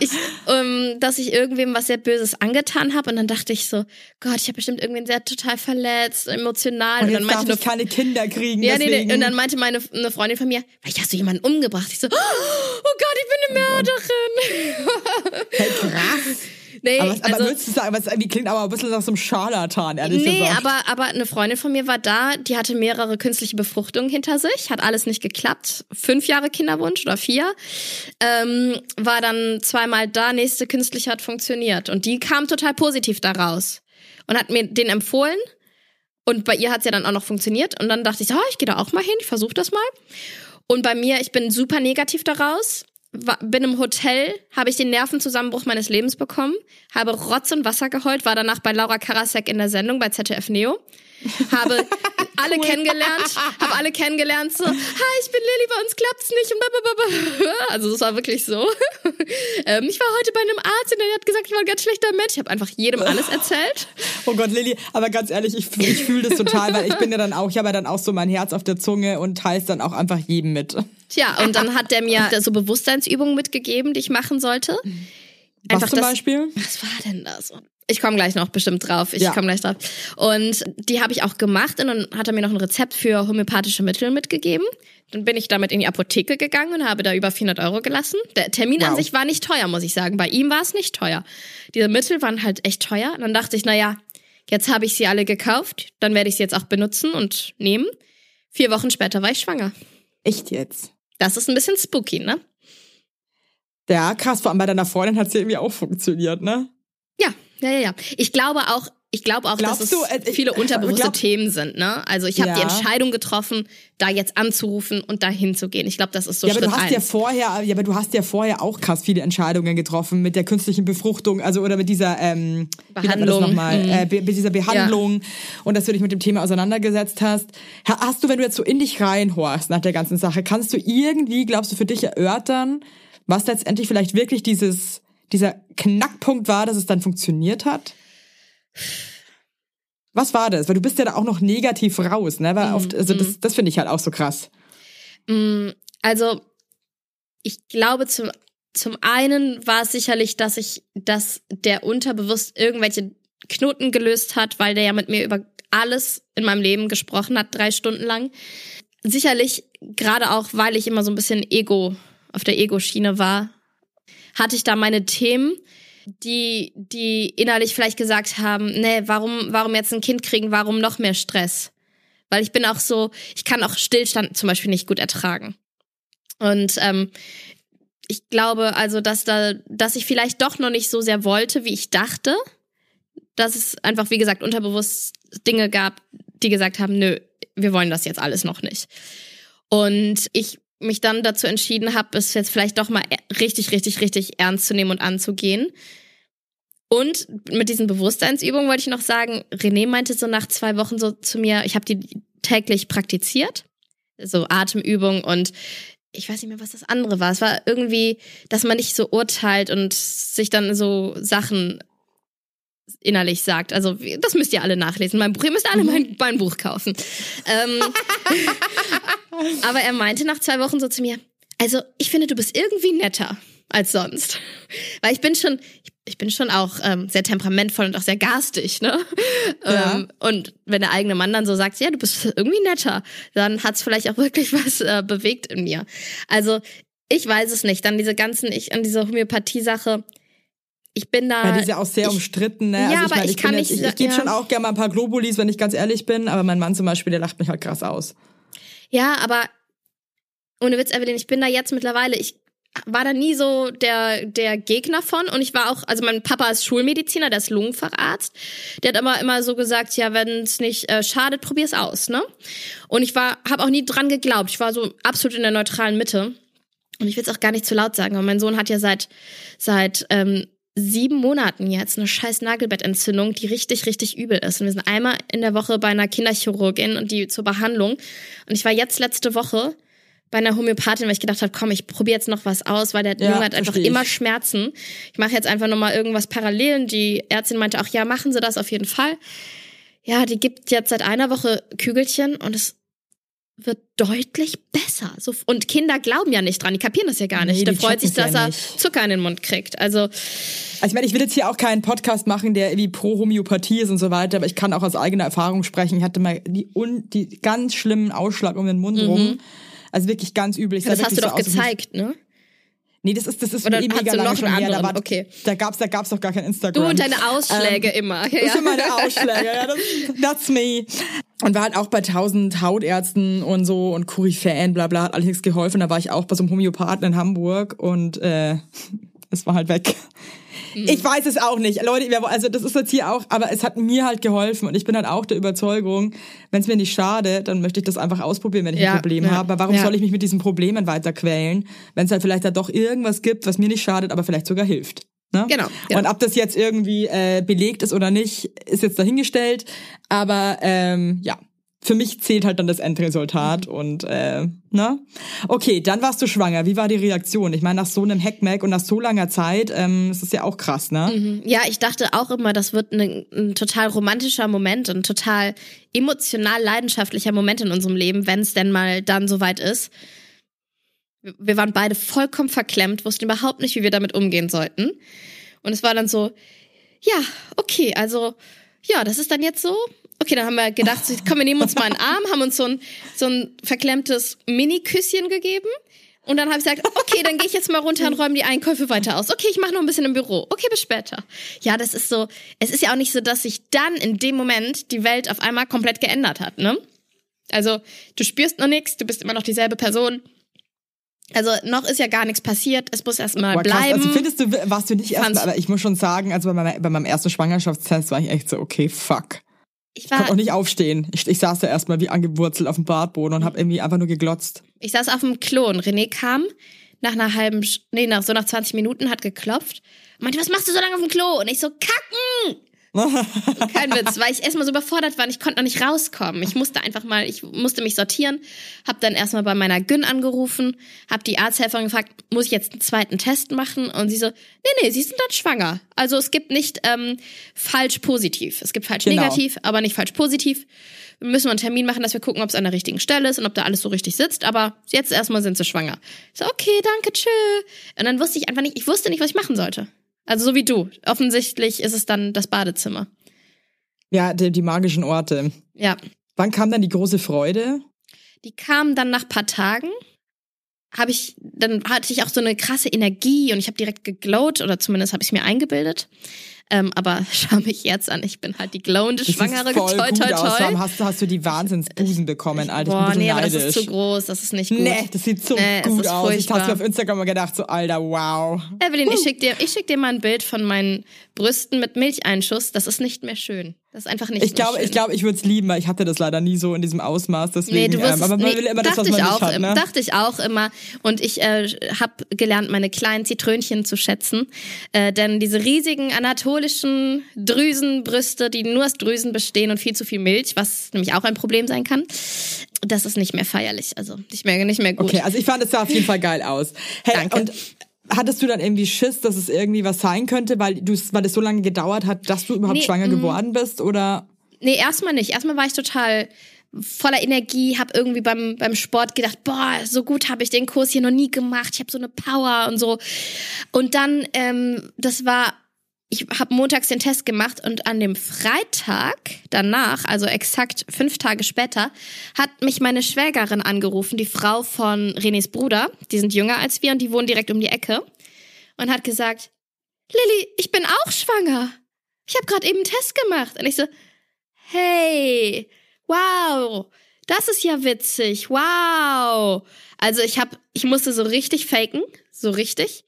ich, ähm, dass ich irgendwem was sehr Böses angetan habe und dann dachte ich so, Gott, ich habe bestimmt irgendwen sehr total verletzt, emotional. Und, und dann meinte darf ich keine Kinder kriegen. Ja, nee, nee, und dann meinte meine eine Freundin von mir, vielleicht hast du jemanden umgebracht. Ich so, oh Gott, ich bin eine oh Mörderin. Hey, krass. Nee, aber, aber also, würdest du sagen, was irgendwie klingt aber ein bisschen nach so einem Scharlatan, ehrlich nee, gesagt. Nee, aber, aber eine Freundin von mir war da, die hatte mehrere künstliche Befruchtungen hinter sich, hat alles nicht geklappt. Fünf Jahre Kinderwunsch oder vier. Ähm, war dann zweimal da, nächste künstliche hat funktioniert. Und die kam total positiv daraus und hat mir den empfohlen. Und bei ihr hat's ja dann auch noch funktioniert. Und dann dachte ich, oh, ich gehe da auch mal hin, ich versuche das mal. Und bei mir, ich bin super negativ daraus bin im Hotel, habe ich den Nervenzusammenbruch meines Lebens bekommen, habe Rotz und Wasser geheult, war danach bei Laura Karasek in der Sendung bei ZDF Neo, habe alle kennengelernt, habe alle kennengelernt, so, hi, ich bin Lilly, bei uns klappt's nicht. Also das war wirklich so. Ähm, ich war heute bei einem Arzt und der hat gesagt, ich war ein ganz schlechter Mensch. Ich habe einfach jedem alles erzählt. Oh Gott, Lilly, aber ganz ehrlich, ich, ich fühle das total, weil ich bin ja dann auch, ich habe ja dann auch so mein Herz auf der Zunge und teile es dann auch einfach jedem mit. Tja, und dann hat der mir so Bewusstseinsübungen mitgegeben, die ich machen sollte. Einfach was zum das, Beispiel? Was war denn das? Ich komme gleich noch bestimmt drauf. Ich ja. komme gleich drauf. Und die habe ich auch gemacht und dann hat er mir noch ein Rezept für homöopathische Mittel mitgegeben. Dann bin ich damit in die Apotheke gegangen und habe da über 400 Euro gelassen. Der Termin wow. an sich war nicht teuer, muss ich sagen. Bei ihm war es nicht teuer. Diese Mittel waren halt echt teuer. Und dann dachte ich, na ja, jetzt habe ich sie alle gekauft. Dann werde ich sie jetzt auch benutzen und nehmen. Vier Wochen später war ich schwanger. Echt jetzt? Das ist ein bisschen spooky, ne? Ja, krass. Vor allem bei deiner Freundin hat es ja irgendwie auch funktioniert, ne? Ja, ja, ja, ja. Ich glaube auch, ich glaube auch, Glaubst dass es du, äh, viele unterbewusste glaub, Themen sind. Ne? Also ich habe ja. die Entscheidung getroffen, da jetzt anzurufen und da hinzugehen. Ich glaube, das ist so ja, Schritt aber du hast eins. ja vorher, ja, aber du hast ja vorher auch krass viele Entscheidungen getroffen mit der künstlichen Befruchtung, also oder mit dieser ähm, Behandlung, mhm. äh, mit dieser Behandlung ja. und dass du dich mit dem Thema auseinandergesetzt hast. Hast du, wenn du jetzt so in dich reinhorchst nach der ganzen Sache, kannst du irgendwie, glaubst du, für dich erörtern, was letztendlich vielleicht wirklich dieses dieser Knackpunkt war, dass es dann funktioniert hat? Was war das? Weil du bist ja da auch noch negativ raus, ne? Weil oft, also das, mhm. das finde ich halt auch so krass. Mm, also, ich glaube, zum, zum einen war es sicherlich, dass ich, dass der unterbewusst irgendwelche Knoten gelöst hat, weil der ja mit mir über alles in meinem Leben gesprochen hat, drei Stunden lang. Sicherlich, gerade auch, weil ich immer so ein bisschen Ego, auf der Ego-Schiene war, hatte ich da meine Themen die, die innerlich vielleicht gesagt haben, nee, warum, warum jetzt ein Kind kriegen, warum noch mehr Stress? Weil ich bin auch so, ich kann auch Stillstand zum Beispiel nicht gut ertragen. Und ähm, ich glaube also, dass da, dass ich vielleicht doch noch nicht so sehr wollte, wie ich dachte. Dass es einfach, wie gesagt, unterbewusst Dinge gab, die gesagt haben, nö, wir wollen das jetzt alles noch nicht. Und ich mich dann dazu entschieden habe, es jetzt vielleicht doch mal e-, richtig, richtig, richtig ernst zu nehmen und anzugehen. Und mit diesen Bewusstseinsübungen wollte ich noch sagen, René meinte so nach zwei Wochen so zu mir, ich habe die täglich praktiziert, so Atemübungen und ich weiß nicht mehr, was das andere war. Es war irgendwie, dass man nicht so urteilt und sich dann so Sachen innerlich sagt. Also das müsst ihr alle nachlesen. Mein Buch, ihr müsst alle mhm. mein, mein Buch kaufen. Ähm, aber er meinte nach zwei Wochen so zu mir, also ich finde, du bist irgendwie netter als sonst. Weil ich bin schon, ich bin schon auch ähm, sehr temperamentvoll und auch sehr garstig, ne? Ja. Ähm, und wenn der eigene Mann dann so sagt, ja, du bist irgendwie netter, dann hat's vielleicht auch wirklich was äh, bewegt in mir. Also ich weiß es nicht. Dann diese ganzen, ich an diese Homöopathie-Sache, ich bin da. Weil die ist ja auch sehr ich, umstritten, ne? Ja, also ich aber mein, ich, kann nicht. Jetzt, ich ich gebe ja. schon auch gerne mal ein paar Globulis, wenn ich ganz ehrlich bin, aber mein Mann zum Beispiel, der lacht mich halt krass aus. Ja, aber ohne Witz, Evelyn, ich bin da jetzt mittlerweile, ich war da nie so der, der Gegner von und ich war auch, also mein Papa ist Schulmediziner, der ist Lungenfacharzt, der hat immer immer so gesagt, ja, wenn es nicht äh, schadet, probier's aus, ne? Und ich war, habe auch nie dran geglaubt, ich war so absolut in der neutralen Mitte. Und ich will es auch gar nicht zu laut sagen, aber mein Sohn hat ja seit seit ähm, sieben Monaten jetzt eine scheiß Nagelbettentzündung, die richtig, richtig übel ist. Und wir sind einmal in der Woche bei einer Kinderchirurgin und die zur Behandlung. Und ich war jetzt letzte Woche bei einer Homöopathin, weil ich gedacht habe, komm, ich probiere jetzt noch was aus, weil der Ja, Junge hat einfach versteh ich. immer Schmerzen. Ich mache jetzt einfach nochmal irgendwas parallel. Und die Ärztin meinte auch, ja, machen Sie das auf jeden Fall. Ja, die gibt jetzt seit einer Woche Kügelchen und es wird deutlich besser. So, und Kinder glauben ja nicht dran, die kapieren das ja gar nicht. Nee, Der freut sich, checken's ja dass er nicht. Zucker in den Mund kriegt. Also, Also ich meine, ich will jetzt hier auch keinen Podcast machen, der irgendwie pro Homöopathie ist und so weiter, aber ich kann auch aus eigener Erfahrung sprechen. Ich hatte mal die, un, die ganz schlimmen Ausschlag um den Mund rum. Also wirklich ganz übel. Ich Mhm. das hast du doch so gezeigt, ne? Nee, das ist, das ist Oder eh mega lange schon her. Da, anderen? war, Okay. da gab's, da gab's doch gar kein Instagram. Du und deine Ausschläge immer. Ja, Das sind meine Ausschläge, ja, das, that's me. Und war halt auch bei tausend Hautärzten und so und Koryphäen, bla bla, hat alles nichts geholfen. Da war ich auch bei so einem Homöopathen in Hamburg und äh, es war halt weg. Mhm. Ich weiß es auch nicht. Leute, also das ist jetzt hier auch, aber es hat mir halt geholfen und ich bin halt auch der Überzeugung, wenn es mir nicht schade, dann möchte ich das einfach ausprobieren, wenn ich Ja, ein Problem ja, habe. Aber warum ja. soll ich mich mit diesen Problemen weiter quälen, wenn es halt vielleicht da doch irgendwas gibt, was mir nicht schadet, aber vielleicht sogar hilft. Ne? Genau, genau. Und ob das jetzt irgendwie äh, belegt ist oder nicht, ist jetzt dahingestellt. Aber ähm, ja, für mich zählt halt dann das Endresultat und äh, ne? Okay, dann warst du schwanger. Wie war die Reaktion? Ich meine, nach so einem Hackmack und nach so langer Zeit, ähm, das ist ja auch krass, ne? Ja, ich dachte auch immer, das wird ein, ein total romantischer Moment, ein total emotional leidenschaftlicher Moment in unserem Leben, wenn es denn mal dann soweit ist. Wir waren beide vollkommen verklemmt, wussten überhaupt nicht, wie wir damit umgehen sollten. Und es war dann so, ja, okay, also, ja, das ist dann jetzt so. Okay, dann haben wir gedacht, komm, wir nehmen uns mal einen Arm, haben uns so ein, so ein verklemmtes Mini-Küsschen gegeben. Und dann habe ich gesagt, okay, dann gehe ich jetzt mal runter und räume die Einkäufe weiter aus. Okay, ich mache noch ein bisschen im Büro. Okay, bis später. Ja, das ist so, es ist ja auch nicht so, dass sich dann in dem Moment die Welt auf einmal komplett geändert hat, ne? Also, du spürst noch nichts, du bist immer noch dieselbe Person. Also, noch ist ja gar nichts passiert, es muss erst mal Boah, krass. bleiben. Also findest du, warst du nicht erst, Fand's- aber ich muss schon sagen, also bei meinem, bei meinem ersten Schwangerschaftstest war ich echt so, okay, fuck. Ich Ich war, konnte auch nicht aufstehen. Ich, ich saß da erstmal wie angewurzelt auf dem Badboden und habe irgendwie einfach nur geglotzt. ich saß auf dem Klo und René kam nach einer halben, nee, nach, so nach 20 Minuten, hat geklopft. und Meinte, was machst du so lange auf dem Klo? Und ich so, kacken! Kein Witz, weil ich erstmal so überfordert war und ich konnte noch nicht rauskommen. Ich musste einfach mal, ich musste mich sortieren, hab dann erstmal bei meiner Gyn angerufen, hab die Arzthelferin gefragt, muss ich jetzt einen zweiten Test machen? Und sie so, nee, nee, sie sind dann schwanger. Also es gibt nicht ähm, falsch positiv. Es gibt falsch Genau. negativ, aber nicht falsch positiv. Wir müssen einen Termin machen, dass wir gucken, ob es an der richtigen Stelle ist und ob da alles so richtig sitzt. Aber jetzt erstmal sind sie schwanger. Ich so, okay, danke, tschö. Und dann wusste ich einfach nicht, ich wusste nicht, was ich machen sollte. Also so wie du. Offensichtlich ist es dann das Badezimmer. Ja, die, die magischen Orte. Ja. Wann kam dann die große Freude? Die kamen dann nach paar Tagen. Habe ich, dann hatte ich auch so eine krasse Energie und ich habe direkt geglowt oder zumindest habe ich mir eingebildet. Ähm, aber schau mich jetzt an, ich bin halt die glowende Das Schwangere. sieht voll toi, gut toi, aus. Toi. allem hast, du- hast du die Wahnsinnsbusen bekommen, Alter. Ich Boah, bin nee, bisschen das ist neidisch. zu groß, das ist nicht gut. Nee, das sieht so Nee, gut ist aus. Ich furchtbar. hab's mir auf Instagram mal gedacht, so, Alter, wow. Evelyn, ich schick dir, ich schick dir mal ein Bild von meinen Brüsten mit Milcheinschuss. Das ist nicht mehr schön. Das ist einfach nicht Ich glaube, ich glaube, ich würde es lieben, weil ich hatte das leider nie so in diesem Ausmaß. Deswegen, Nee, du wirst ähm, aber man nee, will immer das, dachte was man ich nicht auch, hat, ne? Dachte ich auch immer. Und ich äh, habe gelernt, meine kleinen Zitrönchen zu schätzen. Äh, denn diese riesigen anatolischen Drüsenbrüste, die nur aus Drüsen bestehen und viel zu viel Milch, was nämlich auch ein Problem sein kann, das ist nicht mehr feierlich. Also nicht mehr, nicht mehr gut. Okay, also ich fand es sah auf jeden Fall geil aus. Hey, Danke. und hattest du dann irgendwie Schiss, dass es irgendwie was sein könnte, weil du weil es so lange gedauert hat, dass du überhaupt Nee, schwanger mm. geworden bist oder Nee, erstmal nicht. Erstmal war ich total voller Energie, habe irgendwie beim, beim Sport gedacht, boah, so gut habe ich den Kurs hier noch nie gemacht, ich habe so eine Power und so. Und dann, ähm, das war, ich habe montags den Test gemacht und an dem Freitag danach, also exakt fünf Tage später, hat mich meine Schwägerin angerufen, die Frau von Renés Bruder, die sind jünger als wir und die wohnen direkt um die Ecke, und hat gesagt, Lilly, ich bin auch schwanger. Ich habe gerade eben einen Test gemacht. Und ich so, hey, wow, das ist ja witzig, wow. Also ich habe, ich musste so richtig faken, so richtig,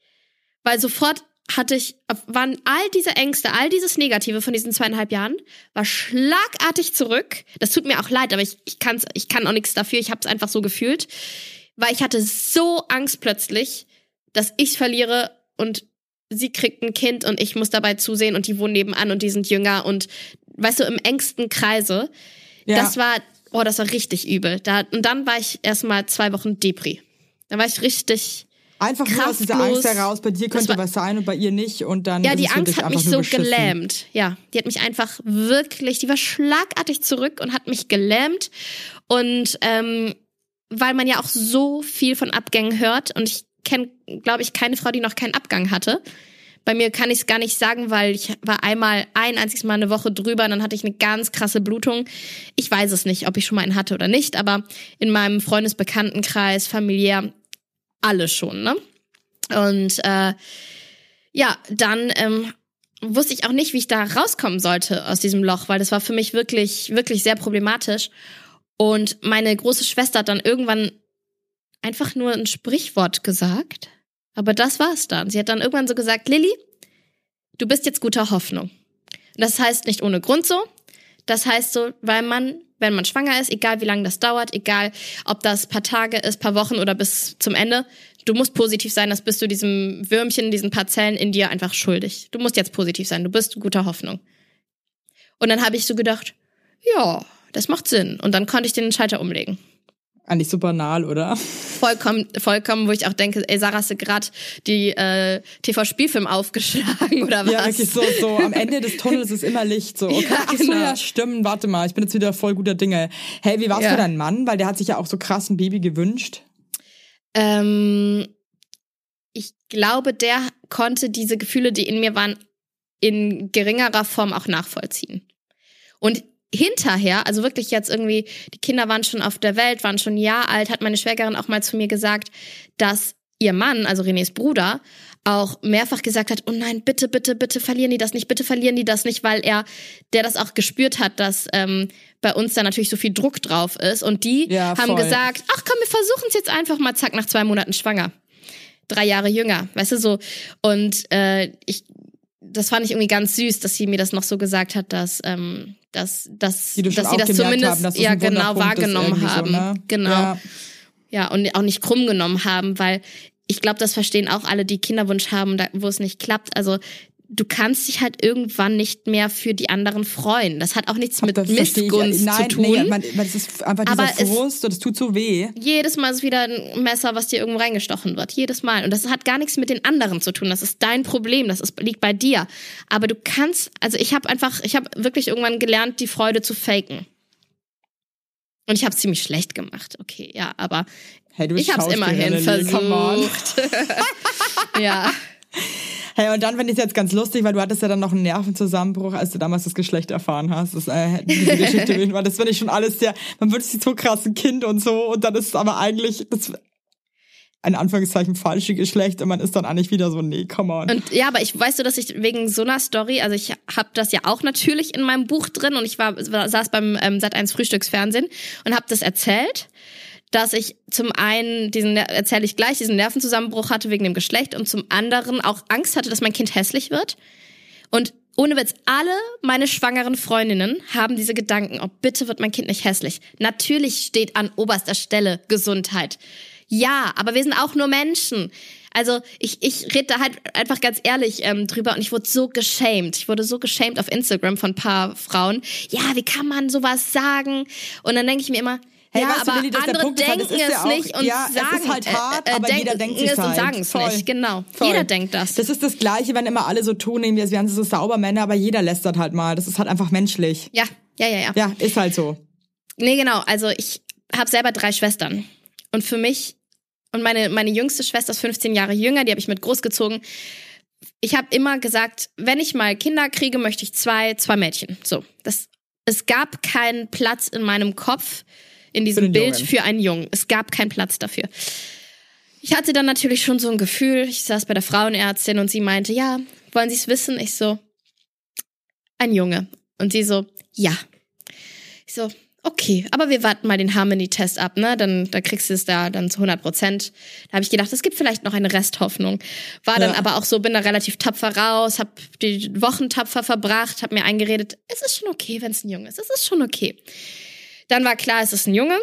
weil sofort hatte ich, waren all diese Ängste, all dieses Negative von diesen zweieinhalb Jahren, war schlagartig zurück. Das tut mir auch leid, aber ich, ich, kann's, ich kann auch nichts dafür, ich habe es einfach so gefühlt, weil ich hatte so Angst plötzlich, dass ich verliere und sie kriegt ein Kind und ich muss dabei zusehen und die wohnen nebenan und die sind jünger und weißt du, im engsten Kreise. Ja. Das war, oh, das war richtig übel. Da, und dann war ich erstmal zwei Wochen Depri. Da war ich richtig Einfach kraftlos. nur aus dieser Angst heraus, bei dir könnte was sein und bei ihr nicht und dann Ja, die Angst hat mich so beschissen. gelähmt. Ja, die hat mich einfach wirklich, die war schlagartig zurück und hat mich gelähmt. Und ähm, weil man ja auch so viel von Abgängen hört und ich kenne, glaube ich, keine Frau, die noch keinen Abgang hatte. Bei mir kann ich es gar nicht sagen, weil ich war einmal ein einziges Mal eine Woche drüber, und dann hatte ich eine ganz krasse Blutung. Ich weiß es nicht, ob ich schon mal einen hatte oder nicht, aber in meinem Freundesbekanntenkreis, familiär, alle schon, ne? Und äh, ja, dann ähm, wusste ich auch nicht, wie ich da rauskommen sollte aus diesem Loch, weil das war für mich wirklich, wirklich sehr problematisch. Und meine große Schwester hat dann irgendwann einfach nur ein Sprichwort gesagt. Aber das war's dann. Sie hat dann irgendwann so gesagt, Lilly, du bist jetzt guter Hoffnung. Und das heißt nicht ohne Grund so. Das heißt so, weil man, wenn man schwanger ist, egal wie lange das dauert, egal ob das paar Tage ist, paar Wochen oder bis zum Ende, du musst positiv sein, das bist du diesem Würmchen, diesen Parzellen in dir einfach schuldig. Du musst jetzt positiv sein, du bist guter Hoffnung. Und dann habe ich so gedacht, ja, das macht Sinn. Und dann konnte ich den Schalter umlegen. Eigentlich so banal, oder? Vollkommen, vollkommen, wo ich auch denke, ey, Sarah, hast du gerade die äh, TV-Spielfilm aufgeschlagen oder was? Ja, wirklich so, so am Ende des Tunnels ist immer Licht. So, okay, Ja, ach so, genau. ja, stimmt, warte mal, ich bin jetzt wieder voll guter Dinge. Hey, wie war's Ja. für deinen Mann? Weil der hat sich ja auch so krass ein Baby gewünscht. Ähm, ich glaube, der konnte diese Gefühle, die in mir waren, in geringerer Form auch nachvollziehen. Und hinterher, also wirklich jetzt irgendwie, die Kinder waren schon auf der Welt, waren schon ein Jahr alt, hat meine Schwägerin auch mal zu mir gesagt, dass ihr Mann, also Renés Bruder, auch mehrfach gesagt hat, oh nein, bitte, bitte, bitte verlieren die das nicht, bitte verlieren die das nicht, weil er, der das auch gespürt hat, dass ähm, bei uns da natürlich so viel Druck drauf ist. Und die Ja, haben gesagt, ach komm, wir versuchen es jetzt einfach mal, zack, nach zwei Monaten schwanger. Drei Jahre jünger, weißt du so. Und äh, ich, das fand ich irgendwie ganz süß, dass sie mir das noch so gesagt hat, dass, ähm, dass, dass, dass sie das zumindest haben, das ja genau wahrgenommen irgendwie so, haben. ne? Genau. Ja. Ja, und auch nicht krumm genommen haben, weil ich glaube, das verstehen auch alle, die Kinderwunsch haben, wo es nicht klappt. Also du kannst dich halt irgendwann nicht mehr für die anderen freuen. Das hat auch nichts mit verstehe ich. Missgunst Nein, zu tun. Nee, man, man, das ist einfach dieser Aber Frust und es tut so weh. Jedes Mal ist wieder ein Messer, was dir irgendwo reingestochen wird. Jedes Mal. Und das hat gar nichts mit den anderen zu tun. Das ist dein Problem. Das ist, liegt bei dir. Aber du kannst, also ich habe einfach, ich habe wirklich irgendwann gelernt, die Freude zu faken. Und ich habe es ziemlich schlecht gemacht. Okay, ja, aber Hey, ich habe es immerhin versucht. ja. Hey, und dann finde ich es jetzt ganz lustig, weil du hattest ja dann noch einen Nervenzusammenbruch, als du damals das Geschlecht erfahren hast. Das, äh, diese Geschichte, das finde ich schon alles sehr, man wird sich so krass ein Kind und so und dann ist es aber eigentlich das ein Anführungszeichen falsche Geschlecht und man ist dann eigentlich wieder so, nee, come on. Und ja, aber ich weißt du, dass ich wegen so einer Story, also ich habe das ja auch natürlich in meinem Buch drin und ich war, war saß beim ähm, Sat1 Frühstücksfernsehen und habe das erzählt, dass ich zum einen diesen erzähle ich gleich diesen Nervenzusammenbruch hatte wegen dem Geschlecht und zum anderen auch Angst hatte, dass mein Kind hässlich wird. Und ohne Witz, alle meine schwangeren Freundinnen haben diese Gedanken, oh bitte wird mein Kind nicht hässlich. Natürlich steht an oberster Stelle Gesundheit. Ja, aber wir sind auch nur Menschen. Also ich, ich rede da halt einfach ganz ehrlich ähm, drüber und ich wurde so geschämt. Ich wurde so geschämt auf Instagram von ein paar Frauen. Ja, wie kann man sowas sagen? Und dann denke ich mir immer, Hey, ja, weißt du, aber Lilly, ist der andere Punkt, denken ist ja es auch- nicht und ja, es ist sagen halt hart, äh, äh, aber jeder denkt es und halt. sagen es nicht. Genau. Voll. Jeder denkt das. Das ist das Gleiche, wenn immer alle so tun, als wären sie so sauber Männer, aber jeder lästert halt mal. Das ist halt einfach menschlich. ja, ja, ja, ja. Ja, ist halt so. Nee, genau. Also ich habe selber drei Schwestern. Und für mich, und meine, meine jüngste Schwester ist 15 Jahre jünger, die habe ich mit großgezogen. Ich habe immer gesagt, wenn ich mal Kinder kriege, möchte ich zwei, zwei Mädchen. So. Das, es gab keinen Platz in meinem Kopf in diesem den Bild Jungen. für einen Jungen. Es gab keinen Platz dafür. Ich hatte dann natürlich schon so ein Gefühl, ich saß bei der Frauenärztin und sie meinte, ja, wollen Sie es wissen? Ich so, ein Junge. Und sie so, ja. Ich so, okay, aber wir warten mal den Harmony-Test ab, ne? Dann, dann kriegst du es da dann zu 100 Prozent. Da habe ich gedacht, es gibt vielleicht noch eine Resthoffnung. War dann Ja. aber auch so, bin da relativ tapfer raus, habe die Wochen tapfer verbracht, habe mir eingeredet, es ist schon okay, wenn es ein Junge ist. Es ist schon okay. Dann war klar, es ist ein Junge.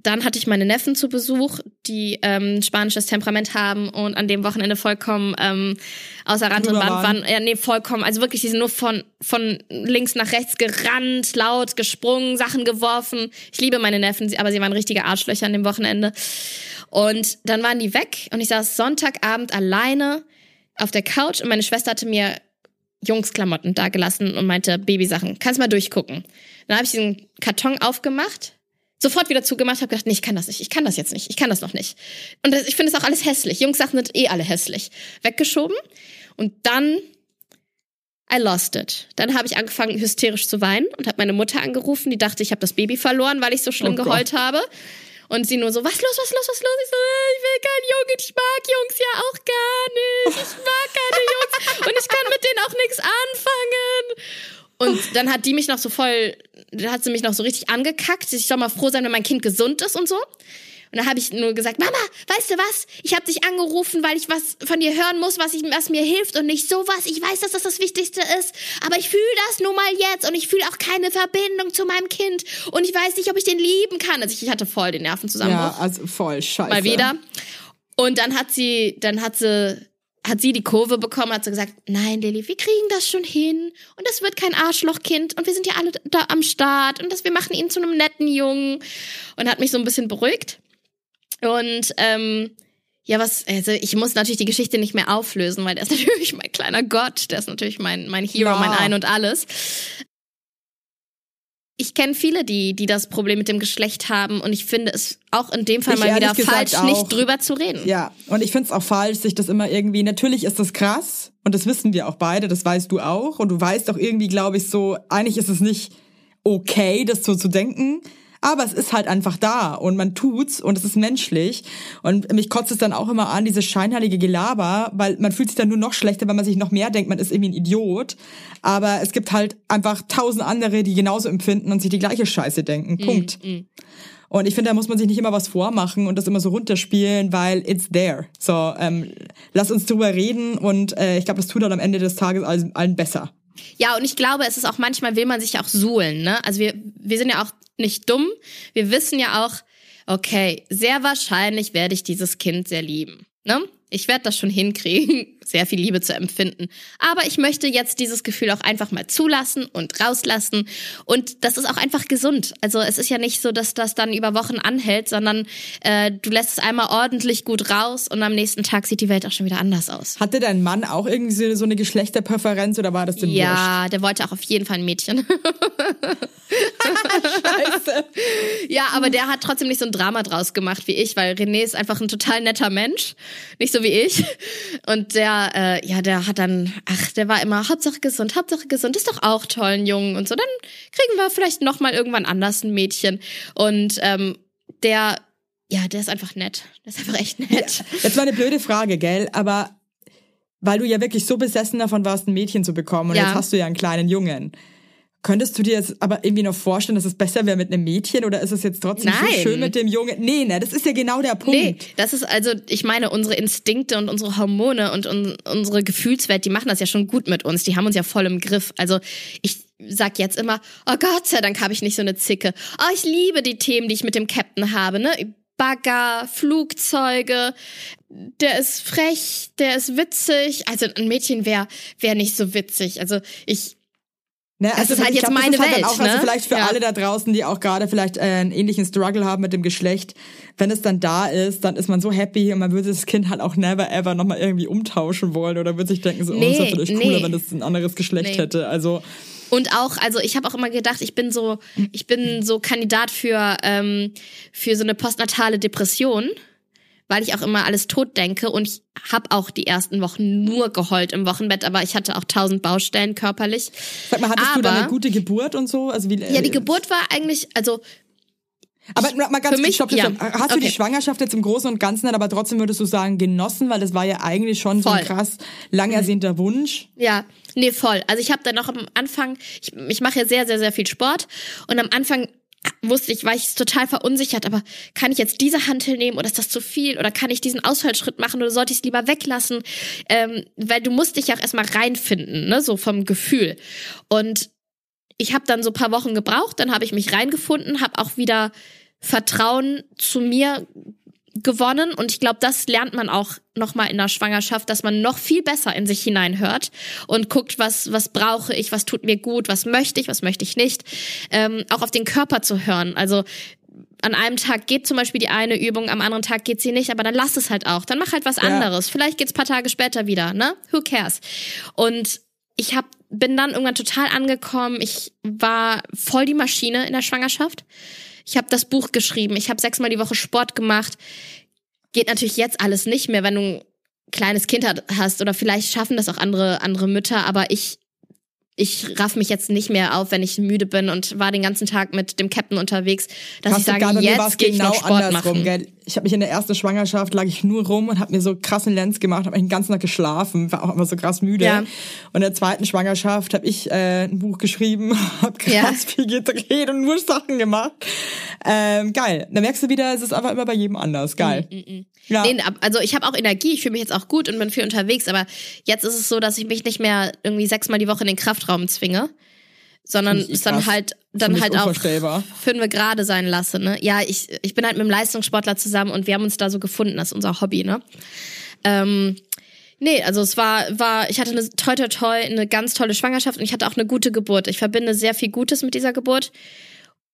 Dann hatte ich meine Neffen zu Besuch, die ähm, spanisches Temperament haben und an dem Wochenende vollkommen ähm, außer Rand und Band waren. Ja, nee, vollkommen. Also wirklich, die sind nur von, von links nach rechts gerannt, laut, gesprungen, Sachen geworfen. Ich liebe meine Neffen, aber sie waren richtige Arschlöcher an dem Wochenende. Und dann waren die weg und ich saß Sonntagabend alleine auf der Couch und meine Schwester hatte mir Jungsklamotten da gelassen und meinte Babysachen. Kannst mal durchgucken. Dann habe ich diesen Karton aufgemacht, sofort wieder zugemacht, habe gedacht, nee, ich kann das nicht, ich kann das jetzt nicht, ich kann das noch nicht. Und das, ich finde es auch alles hässlich. Jungssachen sind eh alle hässlich. Weggeschoben und dann I lost it. Dann habe ich angefangen hysterisch zu weinen und habe meine Mutter angerufen, die dachte, ich habe das Baby verloren, weil ich so schlimm oh geheult habe. Und sie nur so, was los, was los, was los? Ich so, äh, ich will keinen Jungen, ich mag Jungs ja auch gar nicht. Ich mag keine Jungs und ich kann mit denen auch nichts anfangen. Und dann hat die mich noch so voll, da hat sie mich noch so richtig angekackt. Ich soll mal froh sein, wenn mein Kind gesund ist und so. Und dann habe ich nur gesagt, Mama, weißt du was? Ich habe dich angerufen, weil ich was von dir hören muss, was, ich, was mir hilft und nicht sowas. Ich weiß, dass das das Wichtigste ist, aber ich fühle das nun mal jetzt und ich fühle auch keine Verbindung zu meinem Kind und ich weiß nicht, ob ich den lieben kann. Also ich hatte voll den Nervenzusammenbruch. Ja, also voll scheiße. Mal wieder. Und dann hat sie, dann hat sie hat sie die Kurve bekommen, hat sie gesagt, nein, Lilly, wir kriegen das schon hin und das wird kein Arschlochkind und wir sind ja alle da am Start und das, wir machen ihn zu einem netten Jungen und hat mich so ein bisschen beruhigt. Und ähm, ja, was, also ich muss natürlich die Geschichte nicht mehr auflösen, weil der ist natürlich mein kleiner Gott, der ist natürlich mein, mein Hero, ja. mein Ein und alles. Ich kenne viele, die, die das Problem mit dem Geschlecht haben und ich finde es auch in dem Fall ich mal wieder falsch, auch. nicht drüber zu reden. Ja, und ich finde es auch falsch, sich das immer irgendwie, natürlich ist das krass und das wissen wir auch beide, das weißt du auch und du weißt auch irgendwie, glaube ich, so, eigentlich ist es nicht okay, das so zu denken, aber es ist halt einfach da und man tut's und es ist menschlich. Und mich kotzt es dann auch immer an, dieses scheinheilige Gelaber, weil man fühlt sich dann nur noch schlechter, wenn man sich noch mehr denkt, man ist irgendwie ein Idiot. Aber es gibt halt einfach tausend andere, die genauso empfinden und sich die gleiche Scheiße denken. Mm, Punkt. Mm, mm. Und ich finde, da muss man sich nicht immer was vormachen und das immer so runterspielen, weil it's there. So, ähm, lass uns drüber reden und äh, ich glaube, das tut dann am Ende des Tages allen, allen besser. Ja, und ich glaube, es ist auch manchmal will man sich auch suhlen, ne? Also wir, wir sind ja auch nicht dumm. Wir wissen ja auch, okay, sehr wahrscheinlich werde ich dieses Kind sehr lieben. Ne? Ich werde das schon hinkriegen, sehr viel Liebe zu empfinden. Aber ich möchte jetzt dieses Gefühl auch einfach mal zulassen und rauslassen. Und das ist auch einfach gesund. Also es ist ja nicht so, dass das dann über Wochen anhält, sondern äh, du lässt es einmal ordentlich gut raus und am nächsten Tag sieht die Welt auch schon wieder anders aus. Hatte dein Mann auch irgendwie so eine Geschlechterpräferenz oder war das dem Ja, wurscht? der wollte auch auf jeden Fall ein Mädchen. Ja, aber der hat trotzdem nicht so ein Drama draus gemacht wie ich, weil René ist einfach ein total netter Mensch. Nicht so wie ich. Und der, äh, ja, der hat dann, ach, der war immer Hauptsache gesund, Hauptsache gesund, ist doch auch toll, ein Jungen und so. Dann kriegen wir vielleicht nochmal irgendwann anders ein Mädchen. Und ähm, der, ja, der ist einfach nett. Der ist einfach echt nett. Ja, jetzt mal eine blöde Frage, gell? Aber weil du ja wirklich so besessen davon warst, ein Mädchen zu bekommen und ja. jetzt hast du ja einen kleinen Jungen. Könntest du dir jetzt aber irgendwie noch vorstellen, dass es besser wäre mit einem Mädchen oder ist es jetzt trotzdem Nein. so schön mit dem Jungen? Nee, ne, das ist ja genau der Punkt. Nee, das ist also, ich meine, unsere Instinkte und unsere Hormone und un unsere Gefühlswelt, die machen das ja schon gut mit uns. Die haben uns ja voll im Griff. Also ich sag jetzt immer, oh Gott sei Dank habe ich nicht so eine Zicke. Oh, ich liebe die Themen, die ich mit dem Captain habe, ne? Bagger, Flugzeuge, der ist frech, der ist witzig. Also ein Mädchen wäre wär nicht so witzig. Also ich Ne, also das ist halt jetzt glaub, meine ist halt Welt. Auch, also ne? Also vielleicht für ja. alle da draußen, die auch gerade vielleicht äh, einen ähnlichen Struggle haben mit dem Geschlecht, wenn es dann da ist, dann ist man so happy und man würde das Kind halt auch never ever nochmal irgendwie umtauschen wollen oder würde sich denken, so, nee, oh, es wäre vielleicht cooler, nee. wenn es ein anderes Geschlecht nee. hätte. Also und auch, also ich habe auch immer gedacht, ich bin so, ich bin so Kandidat für ähm, für so eine postnatale Depression weil ich auch immer alles tot denke und ich habe auch die ersten Wochen nur geheult im Wochenbett, aber ich hatte auch tausend Baustellen körperlich. Sag mal, hattest aber, du da eine gute Geburt und so? Also wie, ja, die Geburt war eigentlich, also aber mal ganz kurz, stopp, ja. hast du die Schwangerschaft jetzt im Großen und Ganzen, aber trotzdem würdest du sagen, genossen, weil das war ja eigentlich schon voll. so ein krass lang ersehnter mhm. Wunsch? Ja, nee, voll. Also ich habe dann noch am Anfang, ich, ich mache ja sehr, sehr, sehr viel Sport und am Anfang wusste ich, war ich total verunsichert, aber kann ich jetzt diese Hantel nehmen oder ist das zu viel oder kann ich diesen Ausfallschritt machen oder sollte ich es lieber weglassen? Ähm, weil du musst dich ja auch erstmal reinfinden, ne, so vom Gefühl. Und ich habe dann so paar Wochen gebraucht, dann habe ich mich reingefunden, habe auch wieder Vertrauen zu mir gewonnen und ich glaube, das lernt man auch noch mal in der Schwangerschaft, dass man noch viel besser in sich hineinhört und guckt, was was brauche ich, was tut mir gut, was möchte ich, was möchte ich nicht, ähm, auch auf den Körper zu hören. Also an einem Tag geht zum Beispiel die eine Übung, am anderen Tag geht sie nicht, aber dann lass es halt auch. Dann mach halt was ja. anderes. Vielleicht geht's paar Tage später wieder, ne? Who cares? Und ich hab, bin dann irgendwann total angekommen. Ich war voll die Maschine in der Schwangerschaft. Ich habe das Buch geschrieben. Ich habe sechsmal die Woche Sport gemacht. Geht natürlich jetzt alles nicht mehr, wenn du ein kleines Kind hast oder vielleicht schaffen das auch andere andere Mütter, aber ich ich raff mich jetzt nicht mehr auf, wenn ich müde bin und war den ganzen Tag mit dem Captain unterwegs, dass Krass, ich sage, jetzt gehe ich genau noch Sport machen. Gell? Ich habe mich in der ersten Schwangerschaft lag ich nur rum und habe mir so krassen Lenz gemacht, habe den ganzen Tag geschlafen, war auch immer so krass müde. Ja. Und in der zweiten Schwangerschaft habe ich äh, ein Buch geschrieben, habe krass ja. viel gedreht und nur Sachen gemacht. Ähm, geil. Da merkst du wieder, es ist einfach immer bei jedem anders. Geil. Mm, mm, mm. Ja. Nee, also ich habe auch Energie, ich fühle mich jetzt auch gut und bin viel unterwegs, aber jetzt ist es so, dass ich mich nicht mehr irgendwie sechsmal die Woche in den Kraftraum zwinge, sondern es dann halt dann halt auch fünf gerade sein lasse. Ne? Ja, ich, ich bin halt mit einem Leistungssportler zusammen und wir haben uns da so gefunden, das ist unser Hobby, ne? Ähm, Nee, also es war, war, ich hatte eine toi toi toi, eine ganz tolle Schwangerschaft und ich hatte auch eine gute Geburt. Ich verbinde sehr viel Gutes mit dieser Geburt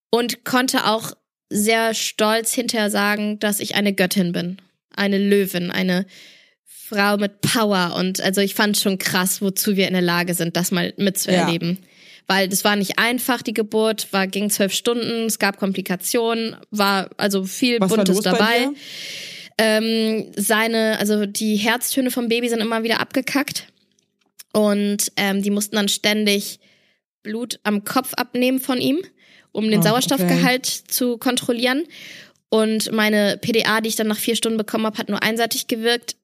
und konnte auch sehr stolz hinterher sagen, dass ich eine Göttin bin eine Löwin, eine Frau mit Power. Und also ich fand schon krass, wozu wir in der Lage sind, das mal mitzuerleben. Ja. Weil das war nicht einfach, die Geburt, war ging zwölf Stunden, es gab Komplikationen, war also viel Was Buntes dabei. Ähm, seine, also die Herztöne vom Baby sind immer wieder abgekackt. Und ähm, die mussten dann ständig Blut am Kopf abnehmen von ihm, um den oh, Sauerstoffgehalt okay. zu kontrollieren. Und meine PDA, die ich dann nach vier Stunden bekommen habe, hat nur einseitig gewirkt.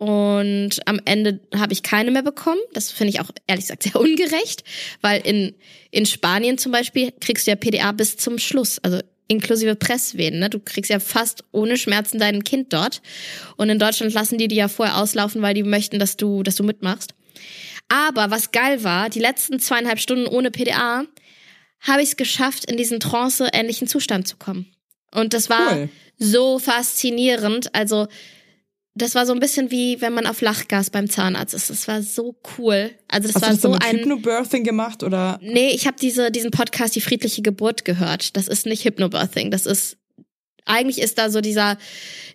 Und am Ende habe ich keine mehr bekommen. Das finde ich auch ehrlich gesagt sehr ungerecht, weil in, in Spanien zum Beispiel kriegst du ja PDA bis zum Schluss, also inklusive Presswehen. Ne? Du kriegst ja fast ohne Schmerzen dein Kind dort. Und in Deutschland lassen die die ja vorher auslaufen, weil die möchten, dass du, dass du mitmachst. Aber was geil war, die letzten zweieinhalb Stunden ohne PDA habe ich es geschafft, in diesen trance-ähnlichen Zustand zu kommen. Und das war cool. so faszinierend. Also, das war so ein bisschen wie wenn man auf Lachgas beim Zahnarzt ist. Das war so cool. Also das Hast war du das so mit ein Hypnobirthing gemacht oder? Nee, ich habe diese diesen Podcast die friedliche Geburt gehört. Das ist nicht Hypnobirthing, das ist eigentlich ist da so dieser,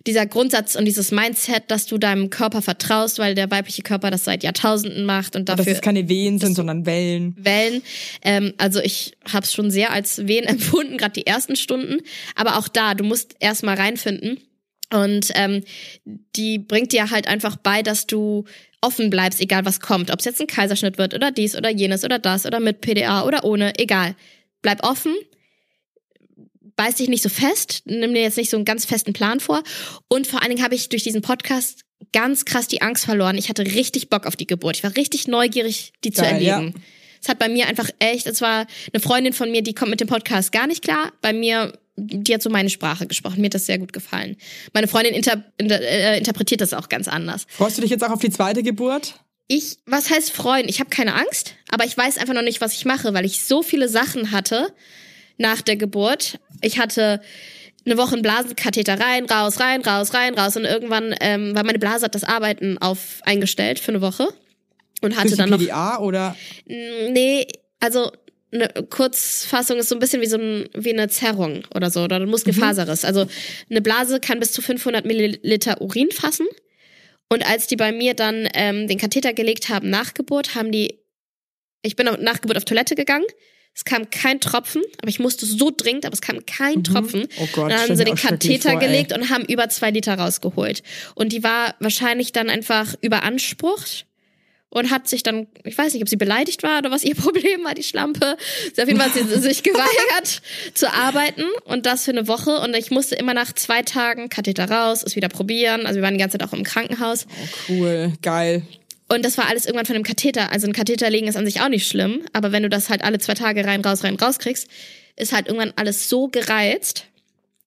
dieser Grundsatz und dieses Mindset, dass du deinem Körper vertraust, weil der weibliche Körper das seit Jahrtausenden macht und dafür. Dass es keine Wehen sind, sondern Wellen. Wellen. Ähm, also ich habe es schon sehr als Wehen empfunden, gerade die ersten Stunden. Aber auch da, du musst erstmal reinfinden. Und ähm, die bringt dir halt einfach bei, dass du offen bleibst, egal was kommt. Ob es jetzt ein Kaiserschnitt wird oder dies oder jenes oder das oder mit PDA oder ohne, egal. Bleib offen, beiß dich nicht so fest, nimm dir jetzt nicht so einen ganz festen Plan vor. Und vor allen Dingen habe ich durch diesen Podcast ganz krass die Angst verloren. Ich hatte richtig Bock auf die Geburt. Ich war richtig neugierig, die Geil, zu erleben. Ja. Es hat bei mir einfach echt, es war eine Freundin von mir, die kommt mit dem Podcast gar nicht klar. Bei mir, die hat so meine Sprache gesprochen. Mir hat das sehr gut gefallen. Meine Freundin inter, inter, äh, interpretiert das auch ganz anders. Freust du dich jetzt auch auf die zweite Geburt? Ich, was heißt freuen? Ich habe keine Angst, aber ich weiß einfach noch nicht, was ich mache, weil ich so viele Sachen hatte, nach der Geburt. Ich hatte eine Woche einen Blasenkatheter rein, raus, rein, raus, rein, raus und irgendwann, ähm, weil meine Blase hat das Arbeiten auf eingestellt für eine Woche und hatte dann noch PDA oder nee, also eine Kurzfassung ist so ein bisschen wie so ein, wie eine Zerrung oder so oder ein Muskelfaserriss. Mhm. Also eine Blase kann bis zu 500 Milliliter Urin fassen und als die bei mir dann ähm, den Katheter gelegt haben nach Geburt, haben die ich bin nach Geburt auf Toilette gegangen, es kam kein Tropfen, aber ich musste so dringend, aber es kam kein mhm. Tropfen. Oh Gott, dann haben sie den Katheter vor, gelegt und haben über zwei Liter rausgeholt. Und die war wahrscheinlich dann einfach überansprucht und hat sich dann, ich weiß nicht, ob sie beleidigt war oder was ihr Problem war, die Schlampe. Sie auf jeden Fall hat sie sich geweigert zu arbeiten und das für eine Woche. Und ich musste immer nach zwei Tagen Katheter raus, es wieder probieren. Also wir waren die ganze Zeit auch im Krankenhaus. Oh, cool, geil. Und das war alles irgendwann von einem Katheter. Also ein Katheter legen ist an sich auch nicht schlimm, aber wenn du das halt alle zwei Tage rein, raus, rein, raus kriegst, ist halt irgendwann alles so gereizt,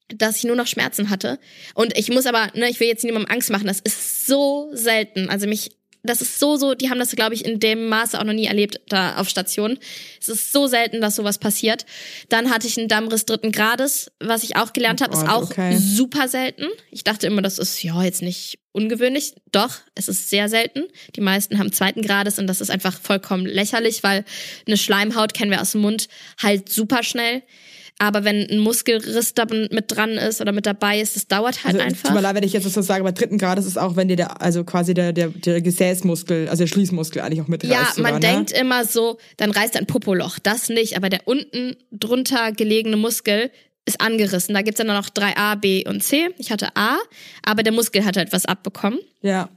dass ich nur noch Schmerzen hatte. Und ich muss aber, ne, ich will jetzt niemandem Angst machen, das ist so selten. Also mich das ist so, so, die haben das, glaube ich, in dem Maße auch noch nie erlebt da auf Station. Es ist so selten, dass sowas passiert. Dann hatte ich einen Dammriss dritten Grades, was ich auch gelernt oh habe, ist auch okay. super selten. Ich dachte immer, das ist ja jetzt nicht ungewöhnlich. Doch, es ist sehr selten. Die meisten haben zweiten Grades und das ist einfach vollkommen lächerlich, weil eine Schleimhaut kennen wir aus dem Mund halt super schnell. Aber wenn ein Muskelriss da mit dran ist oder mit dabei ist, das dauert halt also, einfach. Tut mir leid, wenn ich jetzt so sage, bei dritten Grad ist es auch, wenn dir der, also quasi der, der, der Gesäßmuskel, also der Schließmuskel eigentlich auch mitreißt. Ja, man sogar, ne? denkt immer so, dann reißt ein Popoloch. Das nicht, aber der unten drunter gelegene Muskel ist angerissen. Da gibt's dann noch 3a, b und c. Ich hatte A, aber der Muskel hat halt was abbekommen. Ja.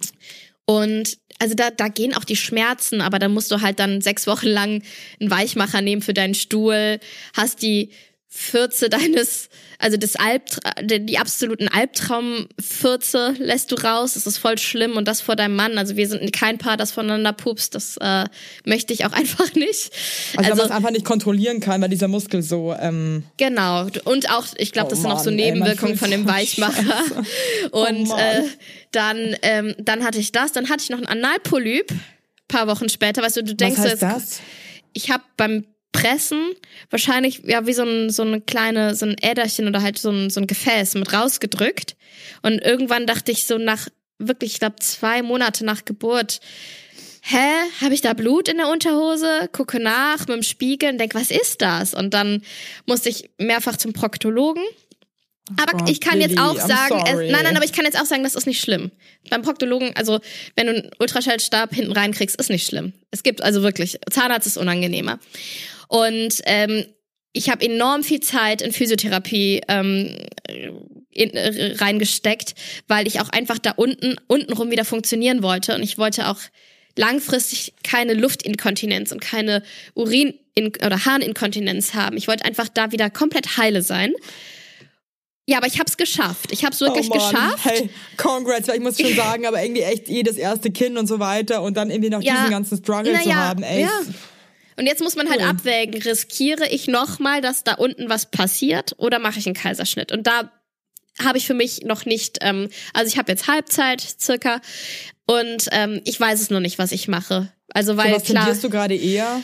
Und also da, da gehen auch die Schmerzen, aber da musst du halt dann sechs Wochen lang einen Weichmacher nehmen für deinen Stuhl, hast die Fürze deines, also das Albtra die absoluten Albtraumfürze lässt du raus. Das ist voll schlimm und das vor deinem Mann. Also wir sind kein Paar, das voneinander pupst. Das äh, möchte ich auch einfach nicht. Also, also man es einfach nicht kontrollieren kann, weil dieser Muskel so. Ähm genau und auch, ich glaube, das oh sind auch so Nebenwirkungen von dem Weichmacher. Oh und äh, dann, ähm, dann hatte ich das. Dann hatte ich noch einen Analpolyp. Paar Wochen später, weißt du, du denkst Was heißt das? Ich habe beim pressen, wahrscheinlich ja wie so ein so eine kleine so ein Äderchen oder halt so ein so ein Gefäß mit rausgedrückt und irgendwann dachte ich so nach wirklich ich glaube zwei Monate nach Geburt hä habe ich da Blut in der Unterhose gucke nach mit dem Spiegel und denk was ist das und dann musste ich mehrfach zum Proktologen aber oh, ich kann Billy, jetzt auch sagen, es, nein, nein, aber ich kann jetzt auch sagen, das ist nicht schlimm. Beim Proktologen, also wenn du einen Ultraschallstab hinten reinkriegst, ist nicht schlimm. Es gibt also wirklich, Zahnarzt ist unangenehmer. Und ähm, ich habe enorm viel Zeit in Physiotherapie ähm, in, äh, reingesteckt, weil ich auch einfach da unten untenrum wieder funktionieren wollte und ich wollte auch langfristig keine Luftinkontinenz und keine Urin- oder Harninkontinenz haben. Ich wollte einfach da wieder komplett heile sein. Ja, aber ich habe es geschafft. Ich habe es wirklich oh geschafft. Hey, congrats, ich muss schon sagen, aber irgendwie echt jedes erste Kind und so weiter und dann irgendwie noch ja, diesen ganzen Struggle zu ja, haben, ey. Ja. Und jetzt muss man halt cool. abwägen, riskiere ich nochmal, dass da unten was passiert oder mache ich einen Kaiserschnitt? Und da habe ich für mich noch nicht, ähm, also ich habe jetzt Halbzeit circa und ähm, ich weiß es noch nicht, was ich mache. Also weil so, was klar. du gerade eher?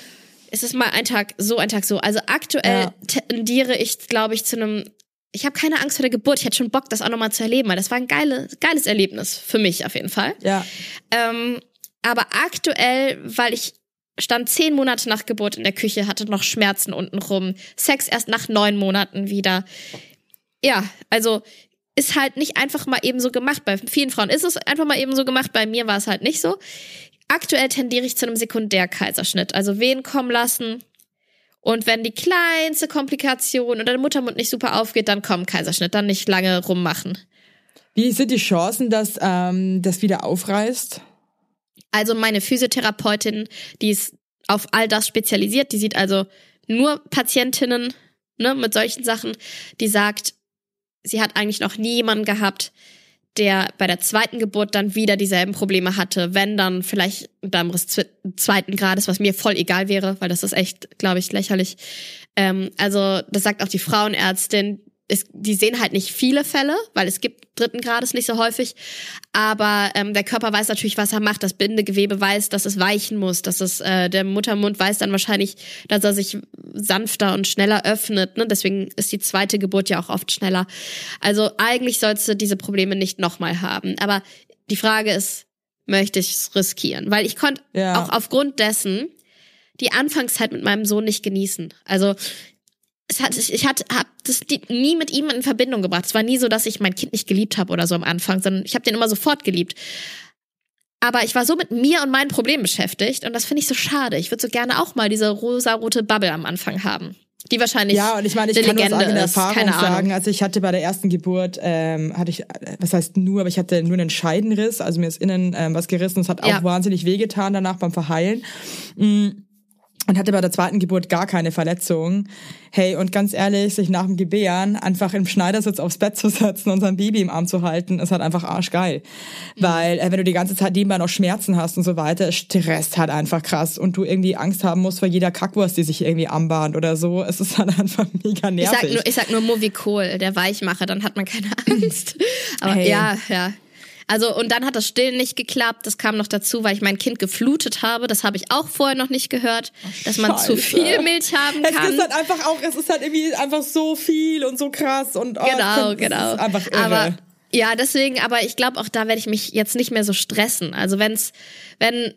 Es ist mal ein Tag so, ein Tag so. Also aktuell ja. tendiere ich, glaube ich, zu einem ich habe keine Angst vor der Geburt. Ich hätte schon Bock, das auch nochmal zu erleben, weil das war ein geile, geiles Erlebnis für mich auf jeden Fall. Ja. Ähm, aber aktuell, weil ich stand zehn Monate nach Geburt in der Küche, hatte noch Schmerzen unten rum. Sex erst nach neun Monaten wieder. Ja, also ist halt nicht einfach mal eben so gemacht. Bei vielen Frauen ist es einfach mal eben so gemacht. Bei mir war es halt nicht so. Aktuell tendiere ich zu einem Sekundärkaiserschnitt. Also Wehen kommen lassen. Und wenn die kleinste Komplikation oder der Muttermund nicht super aufgeht, dann kommen Kaiserschnitt. Dann nicht lange rummachen. Wie sind die Chancen, dass ähm, das wieder aufreißt? Also meine Physiotherapeutin, die ist auf all das spezialisiert, die sieht also nur Patientinnen ne, mit solchen Sachen, die sagt, sie hat eigentlich noch nie jemanden gehabt, der bei der zweiten Geburt dann wieder dieselben Probleme hatte, wenn dann vielleicht ein Darmriss zweiten Grades, was mir voll egal wäre, weil das ist echt, glaube ich, lächerlich. Ähm, also das sagt auch die Frauenärztin, es, die sehen halt nicht viele Fälle, weil es gibt dritten Grades nicht so häufig. Aber ähm, der Körper weiß natürlich, was er macht. Das Bindegewebe weiß, dass es weichen muss. Dass es äh, der Muttermund weiß dann wahrscheinlich, dass er sich sanfter und schneller öffnet. Ne? Deswegen ist die zweite Geburt ja auch oft schneller. Also eigentlich sollst du diese Probleme nicht nochmal haben. Aber die Frage ist, möchte ich es riskieren? Weil ich konnte ja. auch aufgrund dessen die Anfangszeit mit meinem Sohn nicht genießen. Also es hat, ich hatte, hab das nie mit ihm in Verbindung gebracht. Es war nie so, dass ich mein Kind nicht geliebt habe oder so am Anfang, sondern ich habe den immer sofort geliebt. Aber ich war so mit mir und meinen Problemen beschäftigt und das finde ich so schade. Ich würde so gerne auch mal diese rosa-rote Bubble am Anfang haben. Die wahrscheinlich. Ja, und ich meine, ich kann Legende nur aus eigener Erfahrung sagen, also ich hatte bei der ersten Geburt, ähm, hatte ich, was heißt nur, aber ich hatte nur einen Scheidenriss, also mir ist innen ähm, was gerissen, es hat auch ja. wahnsinnig wehgetan danach beim Verheilen. Mhm und hatte bei der zweiten Geburt gar keine Verletzung. Hey, und ganz ehrlich, sich nach dem Gebären einfach im Schneidersitz aufs Bett zu setzen und sein Baby im Arm zu halten, ist halt einfach arschgeil. Mhm. Weil, äh, wenn du die ganze Zeit nebenbei noch Schmerzen hast und so weiter, stresst halt einfach krass und du irgendwie Angst haben musst vor jeder Kackwurst, die sich irgendwie anbahnt oder so. Es ist halt einfach mega nervig. Ich sag nur, ich sag nur Movicol, der Weichmacher, dann hat man keine Angst. Aber hey. ja, ja. Also und dann hat das Stillen nicht geklappt. Das kam noch dazu, weil ich mein Kind geflutet habe. Das habe ich auch vorher noch nicht gehört, Ach, dass man zu viel Milch haben kann. Es ist halt einfach auch, es ist halt irgendwie einfach so viel und so krass und oh, genau, find, genau. einfach irre. Aber ja, deswegen, aber ich glaube auch da werde ich mich jetzt nicht mehr so stressen. Also wenn's, wenn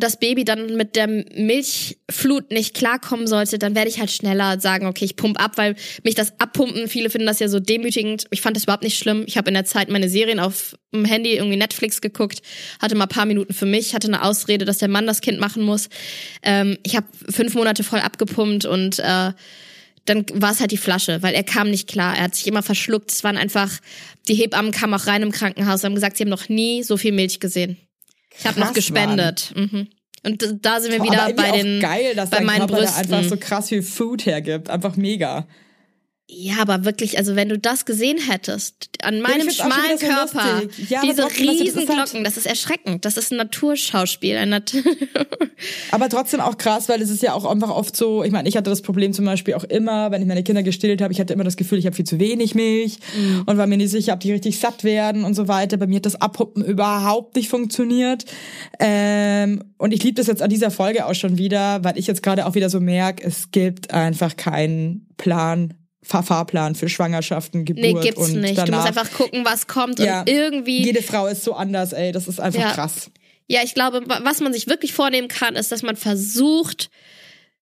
das Baby dann mit der Milchflut nicht klarkommen sollte, dann werde ich halt schneller sagen, okay, ich pump ab, weil mich das Abpumpen, viele finden das ja so demütigend. Ich fand das überhaupt nicht schlimm. Ich habe in der Zeit meine Serien auf dem Handy, irgendwie Netflix geguckt, hatte mal paar Minuten für mich, hatte eine Ausrede, dass der Mann das Kind machen muss. Ähm, ich habe fünf Monate voll abgepumpt und äh, dann war es halt die Flasche, weil er kam nicht klar. Er hat sich immer verschluckt. Es waren einfach, die Hebammen kamen auch rein im Krankenhaus und haben gesagt, sie haben noch nie so viel Milch gesehen. Ich habe noch gespendet. Mhm. Und da sind wir wieder bei den geil, dass bei meinen Körper Brüsten. einfach so krass viel Food hergibt, einfach mega. Ja, aber wirklich, also wenn du das gesehen hättest, an meinem ja, schmalen Körper, so ja, diese riesen Glocken, das ist erschreckend. Das ist ein Naturschauspiel. Ein Nat aber trotzdem auch krass, weil es ist ja auch einfach oft so, ich meine, ich hatte das Problem zum Beispiel auch immer, wenn ich meine Kinder gestillt habe, ich hatte immer das Gefühl, ich habe viel zu wenig Milch mhm. und war mir nicht sicher, ob die richtig satt werden und so weiter. Bei mir hat das Abhuppen überhaupt nicht funktioniert. Ähm, und ich liebe das jetzt an dieser Folge auch schon wieder, weil ich jetzt gerade auch wieder so merke, es gibt einfach keinen Plan Fahrplan für Schwangerschaften, Geburt nee, gibt's und nicht. Danach. Du musst einfach gucken, was kommt ja, und irgendwie. Jede Frau ist so anders, ey. Das ist einfach ja. krass. Ja, ich glaube, was man sich wirklich vornehmen kann, ist, dass man versucht,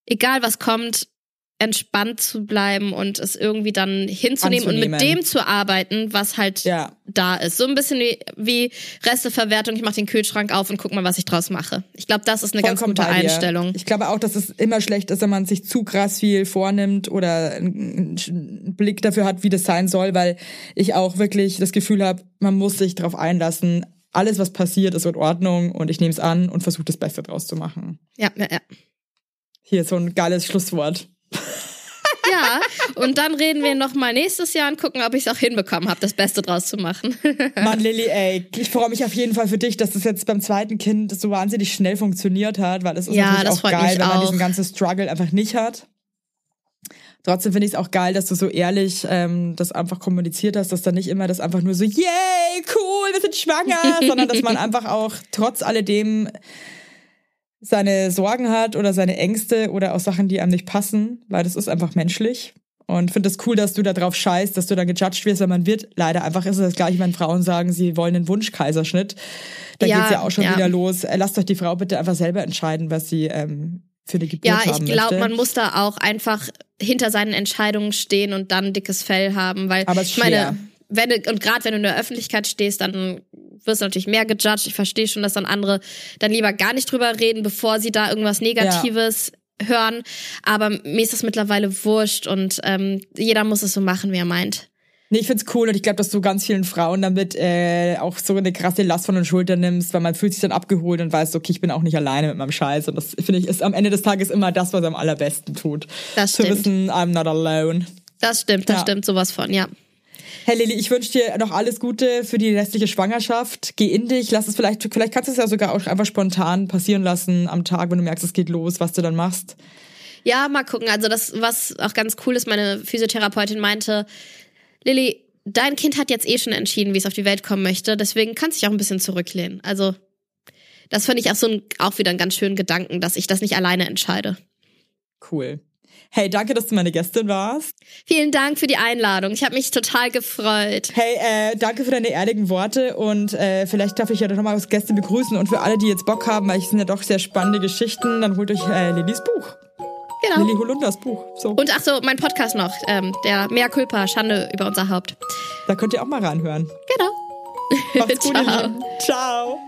egal was kommt, entspannt zu bleiben und es irgendwie dann hinzunehmen und mit dem zu arbeiten, was halt ja. da ist. So ein bisschen wie, wie Resteverwertung. Ich mache den Kühlschrank auf und guck mal, was ich draus mache. Ich glaube, das ist eine Vollkommen ganz gute Einstellung. Ich glaube auch, dass es immer schlecht ist, wenn man sich zu krass viel vornimmt oder einen Blick dafür hat, wie das sein soll, weil ich auch wirklich das Gefühl habe, man muss sich darauf einlassen. Alles, was passiert, ist in Ordnung und ich nehme es an und versuche das Beste draus zu machen. Ja, ja, ja. Hier so ein geiles Schlusswort. Ja, und dann reden wir nochmal nächstes Jahr und gucken, ob ich es auch hinbekommen habe, das Beste draus zu machen. Mann, Lilly, ey, ich freue mich auf jeden Fall für dich, dass das jetzt beim zweiten Kind so wahnsinnig schnell funktioniert hat, weil es ist ja, natürlich auch geil, wenn man auch. diesen ganzen Struggle einfach nicht hat. Trotzdem finde ich es auch geil, dass du so ehrlich ähm, das einfach kommuniziert hast, dass da nicht immer das einfach nur so, yay, cool, wir sind schwanger, sondern dass man einfach auch trotz alledem seine Sorgen hat oder seine Ängste oder auch Sachen, die einem nicht passen, weil das ist einfach menschlich. Und finde es das cool, dass du da drauf scheißt, dass du dann gejudged wirst, weil man wird leider einfach ist es das gleiche, wenn Frauen sagen, sie wollen einen Wunschkaiserschnitt. Da ja, geht's ja auch schon ja. wieder los. Äh, lasst euch die Frau bitte einfach selber entscheiden, was sie ähm, für eine Geburt ja, ich glaube, man muss da auch einfach hinter seinen Entscheidungen stehen und dann dickes Fell haben, weil Aber ich meine, wenn du, und gerade wenn du in der Öffentlichkeit stehst, dann wirst natürlich mehr gejudged. Ich verstehe schon, dass dann andere dann lieber gar nicht drüber reden, bevor sie da irgendwas Negatives ja. hören. Aber mir ist das mittlerweile wurscht und ähm, jeder muss es so machen, wie er meint. Nee, ich find's cool und ich glaube, dass du ganz vielen Frauen damit äh, auch so eine krasse Last von den Schultern nimmst, weil man fühlt sich dann abgeholt und weiß, okay, ich bin auch nicht alleine mit meinem Scheiß. Und das finde ich ist am Ende des Tages immer das, was am allerbesten tut. Das stimmt. Zu wissen, I'm not alone. Das stimmt, das ja. stimmt sowas von, ja. Hey Lili, ich wünsche dir noch alles Gute für die restliche Schwangerschaft. Geh in dich, lass es vielleicht, vielleicht kannst du es ja sogar auch einfach spontan passieren lassen am Tag, wenn du merkst, es geht los, was du dann machst. Ja, mal gucken. Also das, was auch ganz cool ist, meine Physiotherapeutin meinte, Lilly, dein Kind hat jetzt eh schon entschieden, wie es auf die Welt kommen möchte, deswegen kannst du dich auch ein bisschen zurücklehnen. Also das finde ich auch so ein, auch wieder einen ganz schönen Gedanken, dass ich das nicht alleine entscheide. Cool. Hey, danke, dass du meine Gästin warst. Vielen Dank für die Einladung. Ich habe mich total gefreut. Hey, äh, danke für deine ehrlichen Worte und äh, vielleicht darf ich ja noch mal als Gäste begrüßen und für alle, die jetzt Bock haben, weil es sind ja doch sehr spannende Geschichten, dann holt euch äh, Lillys Buch. Genau. Lilly Holunders Buch. So. Und ach so, mein Podcast noch, ähm, der Mea Culpa, Schande über unser Haupt. Da könnt ihr auch mal reinhören. Genau. Macht's gut, Ciao. Ciao.